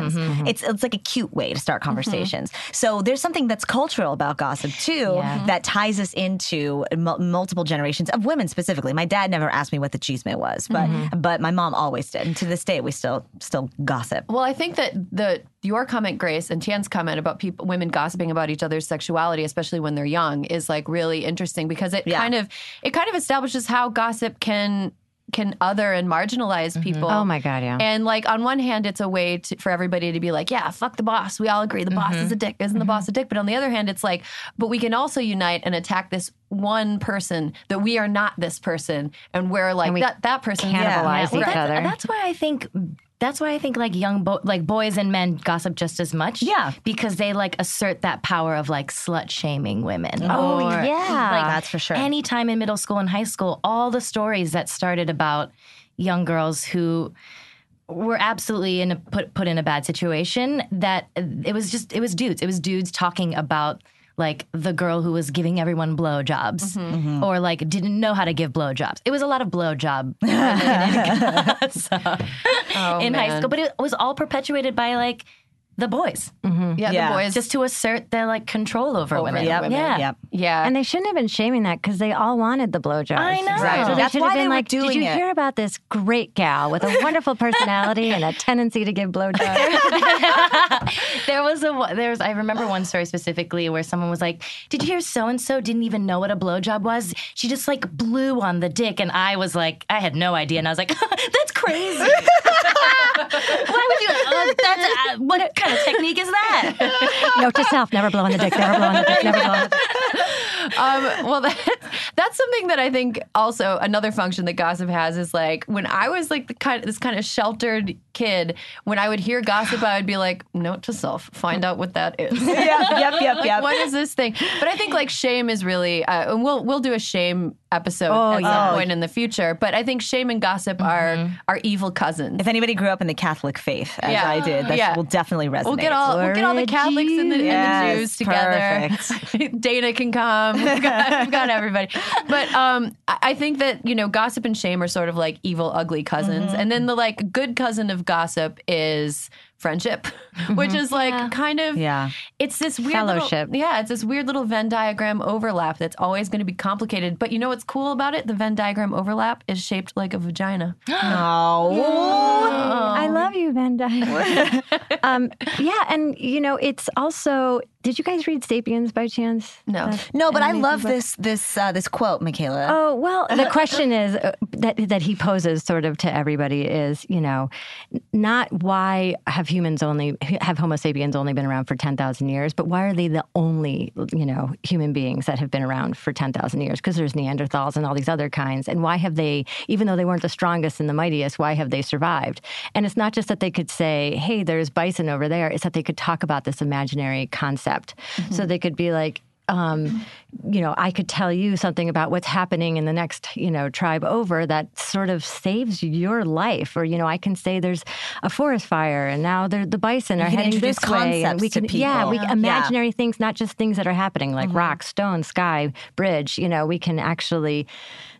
conversations. Mm-hmm, mm-hmm. It's it's like a cute way to start mm-hmm. conversations. So there's something that's cultural about gossip too Yeah. that ties us into mul- multiple generations of women specifically. My dad never asked me what the chisme was, but but my mom always did, and to this day we still still gossip. Well, I think that the your comment, Grace, and Tien's comment about people, women gossiping about each other's sexuality, especially when they're young, is like really interesting because it Yeah. kind of it kind of establishes how gossip can can other and marginalize mm-hmm. people. oh my God, yeah. And like on one hand, it's a way to, for everybody to be like, yeah, fuck the boss. We all agree the boss mm-hmm. is a dick. Isn't the boss mm-hmm. a dick? But on the other hand, it's like, but we can also unite and attack this one person that we are not this person, and we're like we that that person cannibalize Well, each that's, other. That's why I think. That's why I think like young bo- like boys and men gossip just as much. Yeah. because they like assert that power of like slut shaming women. Oh, or, yeah. like, That's for sure. Anytime in middle school and high school, all the stories that started about young girls who were absolutely in a, put put in a bad situation. That it was just it was dudes. It was dudes talking about like the girl who was giving everyone blowjobs mm-hmm. or like didn't know how to give blowjobs. It was a lot of blowjob so, in high school, but it was all perpetuated by like the boys Yeah, Yeah. the boys just to assert their like control over, Over women. the Yep. women. Yeah. Yep. Yeah. And they shouldn't have been shaming that because they all wanted the blowjobs. I know. Right. So they That's should why have they been like, doing "Did you it." hear about this great gal with a wonderful personality and a tendency to give blowjobs?" there was a there was I remember one story specifically where someone was like, "Did you hear so and so didn't even know what a blowjob was? She just like blew on the dick." And I was like, I had no idea, and I was like, "That's crazy. Why would you? Uh, that's uh, what kind of technique is that?" Note to self: never blow on the dick. Never blow on the dick. Never blow on the dick. um, well, that, that's something that I think also another function that gossip has is like when I was like the kind this kind of sheltered kid, when I would hear gossip, I would be like, note to self, find out what that is. yep, yep, yep, Like, yep. what is this thing? But I think like shame is really, uh, and we'll we'll do a shame episode Oh, at yeah. some point in the future. But I think shame and gossip are are evil cousins. If anybody grew up in the Catholic faith, as Yeah. I did, that Yeah. will definitely resonate. We'll get all we'll get all the Catholics and the, and the Jews together. perfect. Dana can come. We've got, we've got everybody. But um, I I think that you know gossip and shame are sort of like evil, ugly cousins, Mm-hmm. and then the like good cousin of gossip is friendship, which is like kind of Mm-hmm. Yeah. It's this weird little- Fellowship. yeah, it's this weird little Venn diagram overlap that's always going to be complicated. But you know what's cool about it? The Venn diagram overlap is shaped like a vagina. Oh. I love you, Van Dyke. um, yeah, and you know, it's also. Did you guys read *Sapiens* by chance? No. That No, but I love book? this this uh, this quote, Michaela. Oh well, the question is uh, that that he poses sort of to everybody is you know, not why have humans only have Homo sapiens only been around for ten thousand years, but why are they the only you know human beings that have been around for ten thousand years? Because there's Neanderthals and all these other kinds, and why have they, even though they weren't the strongest and the mightiest, why have they survived? And it's not just that they could say, "Hey, there's bison over there," it's that they could talk about this imaginary concept. So mm-hmm. they could be like, um, you know, I could tell you something about what's happening in the next, you know, tribe over that sort of saves your life. Or, you know, I can say there's a forest fire and now the bison are heading this way. And we can, yeah, we people. Yeah. imaginary things, not just things that are happening like rock, stone, sky, bridge. You know, we can actually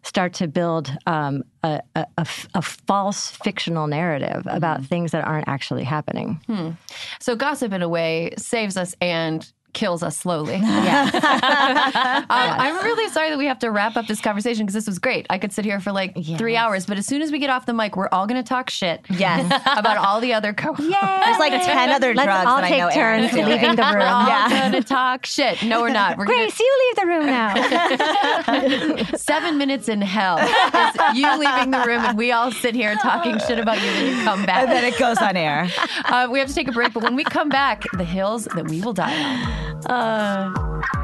start to build um, a, a- a f- a false fictional narrative about things that aren't actually happening. So gossip, in a way, saves us and kills us slowly. Yeah. um, I'm really sorry that we have to wrap up this conversation because this was great. I could sit here for like three hours, but as soon as we get off the mic, we're all going to talk shit. Yes. about all the other co. Yeah. There's like 10 other Let's drugs all that I take know Erin turns is doing. leaving the We're all Yeah. going to talk shit. No, we're not. We're gonna, Grace, you leave the room now. seven minutes in hell. is you leaving the room and we all sit here talking shit about you, then you come back. And then it goes on air. Uh, we have to take a break, but when we come back, the hills that we will die on. 嗯、呃。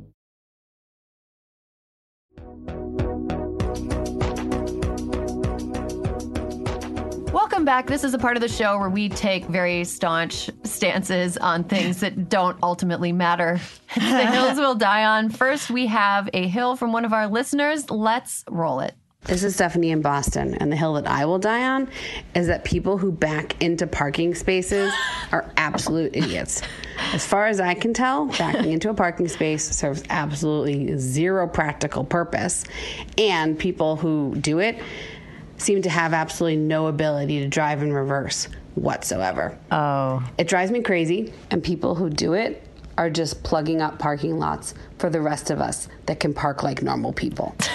Welcome back. This is a part of the show where we take very staunch stances on things that don't ultimately matter. the hills will die on. First, we have a hill from one of our listeners. Let's roll it. This is Stephanie in Boston, and the hill that I will die on is that people who back into parking spaces are absolute idiots. As far as I can tell, backing into a parking space serves absolutely zero practical purpose, and people who do it seem to have absolutely no ability to drive in reverse whatsoever. Oh. It drives me crazy, and people who do it are just plugging up parking lots for the rest of us that can park like normal people.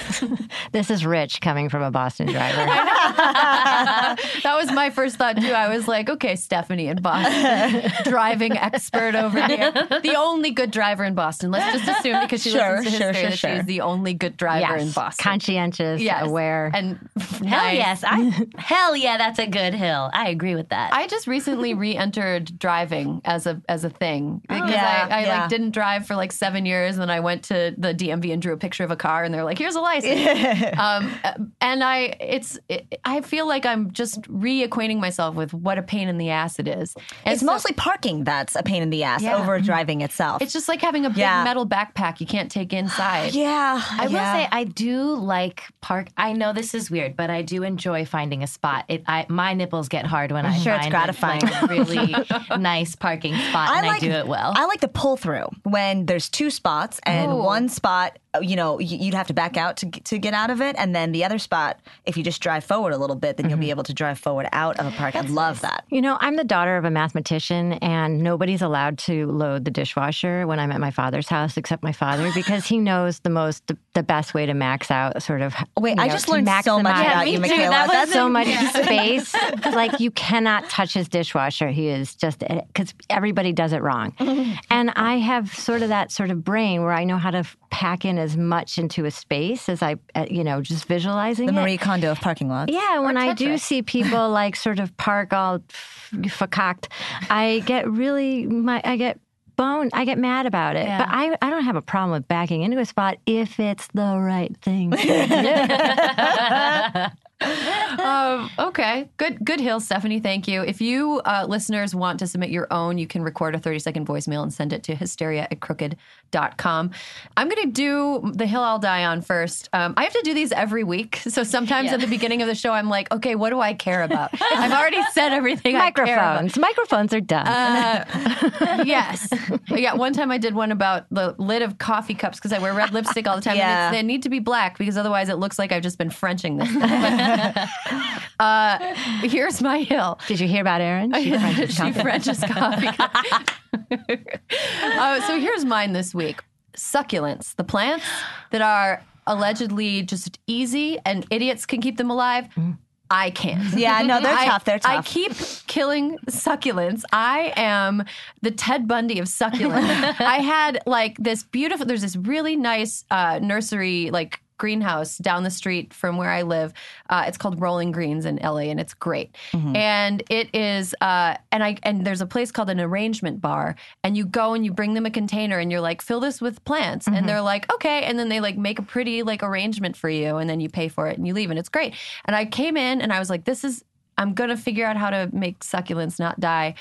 This is rich coming from a Boston driver. that was my first thought too. I was like, okay, Stephanie in Boston, driving expert over here, the only good driver in Boston. Let's just assume because she Sure, listens to sure, history sure, that sure. she's the only good driver in Boston. Conscientious, Yes. aware. and Hell nice. yes. I, hell yeah, that's a good hill. I agree with that. I just recently re-entered driving as a as a thing oh, because Yeah, I, I yeah. like didn't drive for like seven years, and then I went to the DMV and drew a picture of a car, and they're like, "Here's a license." um, and I, it's, it, I feel like I'm just reacquainting myself with what a pain in the ass it is. And It's so- mostly parking that's a pain in the ass Yeah. over driving itself. It's just like having a big Yeah. metal backpack you can't take inside. yeah. I will say I do like park. I know this is weird, but I do enjoy finding a spot. It, I, my nipples get hard when I'm Sure, it's find gratifying. A, like, a really nice parking spot, I and I do it well. I like the pull through when there's two spots and Oh. one spot, you know, you'd have to back out to get- to get out of it, and then the other spot, if you just drive forward a little bit, then you'll be mm-hmm. able to drive forward out of a park. I love that. You know, I'm the daughter of a mathematician, and nobody's allowed to load the dishwasher when I'm at my father's house except my father because he knows the most, the, the best way to max out sort of. Wait, I know, just learned so much maximize- about you, Michaela. That's so much space. like you cannot touch his dishwasher. He is just eh, because everybody does it wrong. and I have sort of that sort of brain where I know how to pack in as much into a space as I, uh, you know, just visualizing the it. Marie Kondo of parking lots. Yeah, when I do see people like sort of park all f- fakaked, I get really my I get bone. I get mad about it, Yeah. but I, I don't have a problem with backing into a spot if it's the right thing. um, okay, good, good hill, Stephanie. Thank you. If you uh, listeners want to submit your own, you can record a 30 second voicemail and send it to hysteria at crooked.com. I'm going to do the hill I'll die on first. Um, I have to do these every week. So sometimes at the beginning of the show, I'm like, okay, what do I care about? I've already said everything I care about. Microphones. Microphones are done. Uh, yes. Yeah. One time I did one about the lid of coffee cups because I wear red lipstick all the time. Yeah. They need to be black because otherwise it looks like I've just been Frenching this. uh, here's my hill. Did you hear about Erin? She Frenches she coffee. Frenches coffee. uh, so here's mine this week succulents, the plants that are allegedly just easy and idiots can keep them alive. I can't. Yeah, no, they're I- tough. They're tough. I keep killing succulents. I am the Ted Bundy of succulents. I had like this beautiful. There's this really nice uh, nursery like greenhouse down the street from where I live. Uh, it's called Rolling Greens in LA, and it's great. And it is, uh, and I and there's a place called an arrangement bar, and you go and you bring them a container, and you're like, fill this with plants, and they're like, okay, and then they like make a pretty like arrangement for you, and then you pay for it and you leave, and it's great. And I came in and I was like, this is I'm gonna figure out how to make succulents not die.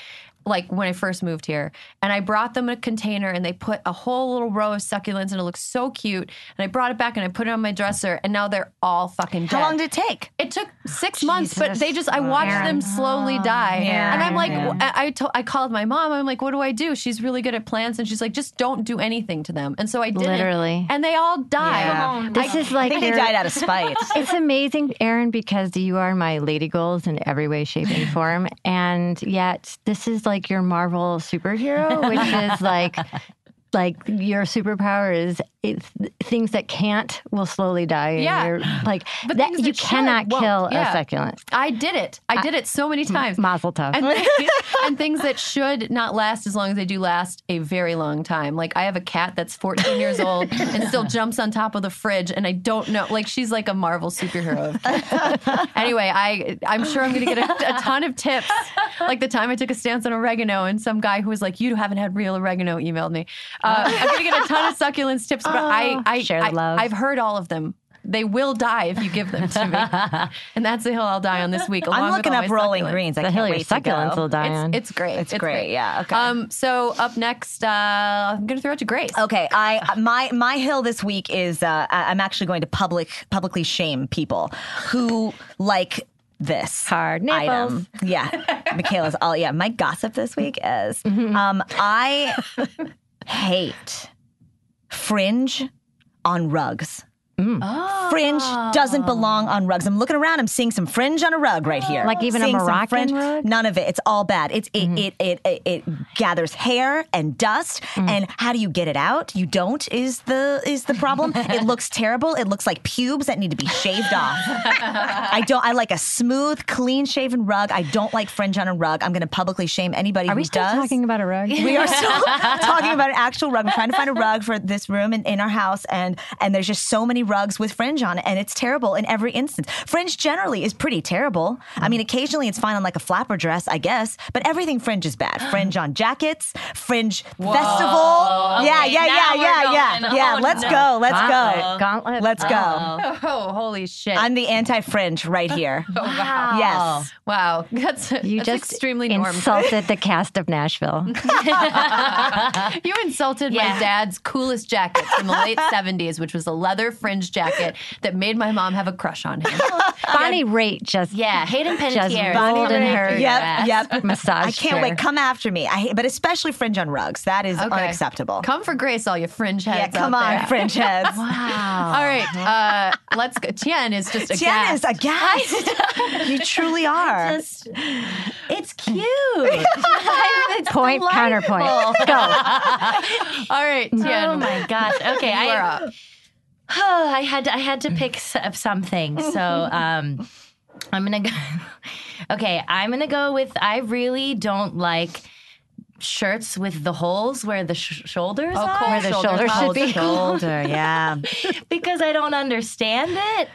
Like when I first moved here, and I brought them a container, and they put a whole little row of succulents, and it looks so cute. And I brought it back, and I put it on my dresser, and now they're all fucking dead. How long did it take? It took six months, but they just I watched Erin. them slowly die, Yeah. and I'm like, Yeah. I I, to, I called my mom. I'm like, what do I do? She's really good at plants, and she's like, just don't do anything to them. And so I did, Literally. and they all died. Yeah. This is I like think they died out of spite. It's amazing, Erin, because you are my lady goals in every way, shape, and form. And yet, this is like your Marvel superhero, which is like, like your superpower is it's things that can't will slowly die. Yeah. you're like But that. You that cannot won't. kill Yeah. a succulent. I did it. I did it so many times. Mazel tov. and, things, and things that should not last as long as they do last a very long time. Like I have a cat that's 14 years old and still jumps on top of the fridge, and I don't know. Like she's like a Marvel superhero. anyway, I I'm sure I'm gonna get a, a ton of tips. Like the time I took a stance on oregano, and some guy who was like, "You haven't had real oregano," emailed me. Uh, I'm gonna get a ton of succulents tips, but I I share the I- love. I've heard all of them. They will die if you give them to me, and that's the hill I'll die on this week. along I'm looking all up rolling succulents. greens. I the can't hill your wait to succulents go. will die on. It's, it's great. It's great, yeah, okay. Um. So up next, uh, I'm gonna throw it to Grace. Okay, I my my hill this week is uh, I- I'm actually going to public publicly shame people who like this Hard nipples. item. Yeah, Michaela's all yeah. My gossip this week is um, I hate fringe on rugs. Mm. Fringe doesn't oh. belong on rugs. I'm looking around. I'm seeing some fringe on a rug right here. Like even a Seeing some Moroccan fringe. rug? None of it. It's all bad. It's it mm-hmm. it, it it it gathers hair and dust. Mm. And how do you get it out? You don't. Is the is the problem? it looks terrible. It looks like pubes that need to be shaved off. I don't. I like a smooth, clean shaven rug. I don't like fringe on a rug. I'm going to publicly shame anybody Are who we still does. talking about a rug? We are still talking about an actual rug. We're trying to find a rug for this room in, in our house, and and there's just so many rugs with fringe on it, and it's terrible in every instance. Fringe generally is pretty terrible. I mean, occasionally it's fine on like a flapper dress, I guess, but everything fringe is bad. Fringe on jackets, fringe festival. yeah, okay, yeah, yeah, now yeah, yeah, going. yeah. Oh, Let's no. go. Let's Gauntlet. go. Gauntlet. Let's go. Oh. oh, holy shit! I'm the anti-fringe right here. Oh, wow. Yes. Wow. That's You that's just extremely norm. insulted the cast of Nashville. you insulted my dad's coolest jacket from the late 70s, which was a leather fringe jacket that made my mom have a crush on him. Bonnie Raitt just Yeah, Hayden just Panettiere. rolled in her Yep, yep. massage I can't chair. wait. Come after me. I hate, but especially fringe on rugs. That is Okay. unacceptable. Come for Grace, all you fringe heads. yeah, heads. come out on, there. fringe heads. Wow. All right, uh, let's go. Tien is just a guy. Jen is aghast. you truly are. Just, it's cute. it's Point, counterpoint. Go. All right, Tien. Oh my gosh. Okay, You are I up. Oh, I had to, I had to pick up something. So um, I'm gonna go. Okay, I'm gonna go with. I really don't like shirts with the holes where the sh- shoulders Oh, are. Where the shoulder shoulders should be. shoulder, yeah. because I don't understand it.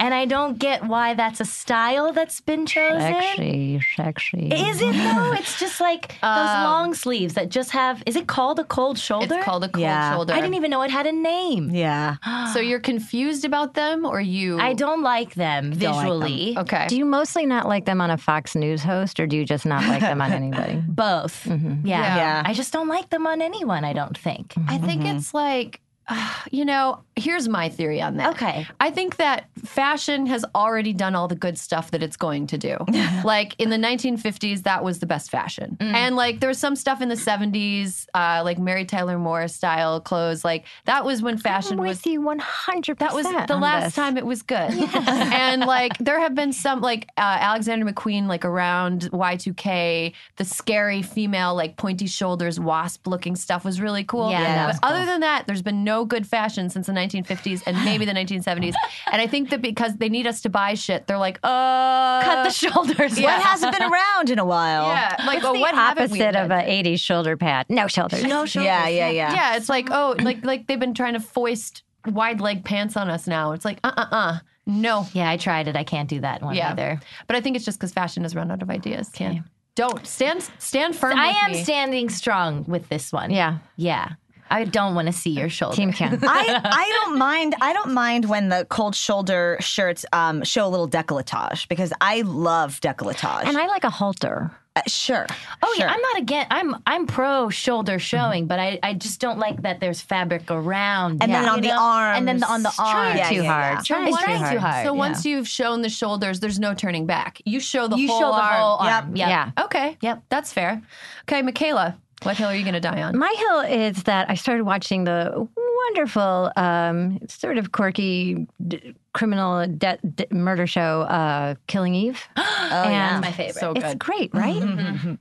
And I don't get why that's a style that's been chosen. Sexy, sexy. Is it though? It's just like those Um, long sleeves that just have. Is it called a cold shoulder? It's called a cold Yeah. shoulder. I didn't even know it had a name. Yeah. So you're confused about them, or you? I don't like them Don't like them. visually. Okay. Do you mostly not like them on a Fox News host, or do you just not like them on anybody? Both. Yeah. Yeah. Yeah. I just don't like them on anyone. I don't think. I think it's like, you know, here's my theory on that. Okay. I think that fashion has already done all the good stuff that it's going to do. like in the 1950s, that was the best fashion. And like there was some stuff in the 70s, uh, like Mary Tyler Moore style clothes. Like that was when fashion I'm was. with you 100%. That was the last this. time it was good. and like there have been some like uh, Alexander McQueen like around Y2K, the scary female like pointy shoulders wasp looking stuff was really cool. Yeah, that but was other than that, there's been no good fashion since the 1950s and maybe the 1970s. and I think that because they need us to buy shit, they're like, uh Cut the shoulders. Yeah. What hasn't been around in a while? Yeah, like It's oh, the what opposite of invented? an 80s shoulder pad. No shoulders. No shoulders. Yeah, yeah, yeah. Yeah, it's like oh, like like they've been trying to foist wide leg pants on us now. It's like uh uh uh no. Yeah, I tried it. I can't do that one Yeah, either. but I think it's just because fashion has run out of ideas. Yeah, don't stand stand firm. I with am me. standing strong with this one. Yeah. Yeah. I don't want to see your shoulder. Team Ken. I, I don't mind I don't mind when the cold shoulder shirts um, show a little decolletage because I love decolletage. and I like a halter. Uh, sure. Oh sure. yeah, I'm not again. I'm I'm pro shoulder showing, but I, I just don't like that there's fabric around. And then you on the know? and then arms. on the It's arms. Trying Yeah, too yeah, hard. yeah. Trying, It's too, hard. too hard. So yeah. once you've shown the shoulders, there's no turning back. You show the you whole show the arm. whole Yep. arm. Yep. Yeah. Okay. Yep. That's fair. Okay, Michaela, what hill are you going to die on? My hill is that I started watching the wonderful, um, sort of quirky d- criminal de- de- murder show, uh, Killing Eve. Oh, yeah. And My favorite. So good. It's great, right?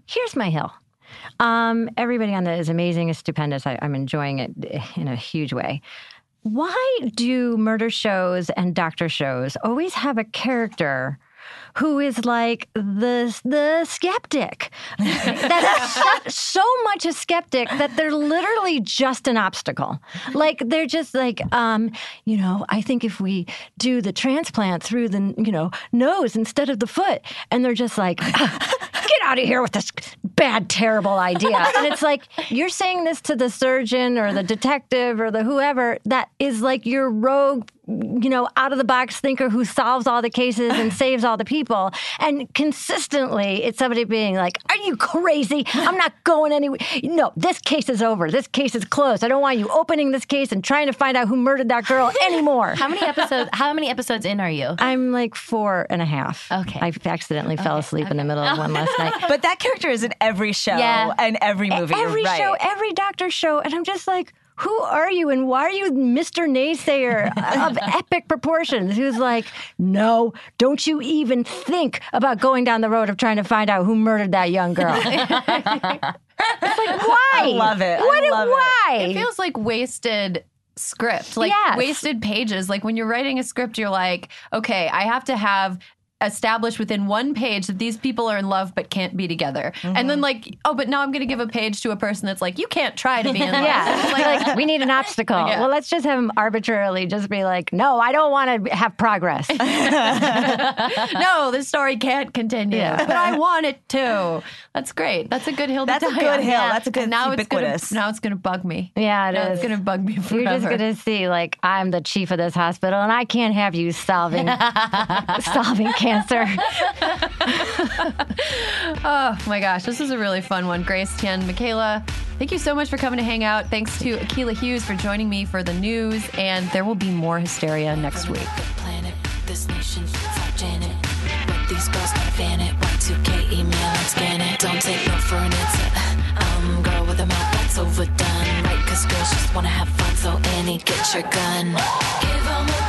Here's my hill. Um, everybody on that is amazing, is stupendous. I, I'm enjoying it in a huge way. Why do murder shows and doctor shows always have a character who is like the the skeptic? That's so, so much a skeptic that they're literally just an obstacle. Like they're just like, um, you know, I think if we do the transplant through the you know nose instead of the foot, and they're just like. Get out of here with this bad, terrible idea. And it's like, you're saying this to the surgeon or the detective or the whoever that is like your rogue, you know, out of the box thinker who solves all the cases and saves all the people. And consistently, it's somebody being like, Are you crazy? I'm not going anywhere. No, this case is over. This case is closed. I don't want you opening this case and trying to find out who murdered that girl anymore. How many episodes? How many episodes in are you? I'm like four and a half. Okay. I accidentally fell asleep in the middle of one last night. But that character is in every show Yeah. and every movie. Every right. show, every doctor show, and I'm just like, who are you, and why are you Mr. Naysayer of epic proportions? Who's like, no, don't you even think about going down the road of trying to find out who murdered that young girl? it's like, why? I love it. I What? love it. why? It feels like wasted script, like Yes. wasted pages. Like when you're writing a script, you're like, okay, I have to have established within one page that these people are in love but can't be together. And then mm-hmm. like, oh, but now I'm going to give a page to a person that's like, you can't try to be in love. yeah, like, like, we need an obstacle. Yeah. Well, let's just have him arbitrarily just be like, no, I don't want to have progress. no, this story can't continue, Yeah. but I want it to. That's great. That's a good hill. That's to a die good on. hill. That's a good- And now it's it's gonna ubiquitous. now it's gonna bug me. Yeah, it Now is. it's gonna bug me forever. You're just gonna see, like, I'm the chief of this hospital, and I can't have you solving solving cancer. Oh my gosh, this is a really fun one. Grace, Tien, Michaela, thank you so much for coming to hang out. Thanks to Akilah Hughes for joining me for the news, and there will be more hysteria next week. this nation, Janet. What these girls can fan it, Y2K email and scan it. Don't take no for an answer. Um, girl with a mouth that's overdone. Right, cause girls just wanna have fun, so Annie, get your gun. Give them what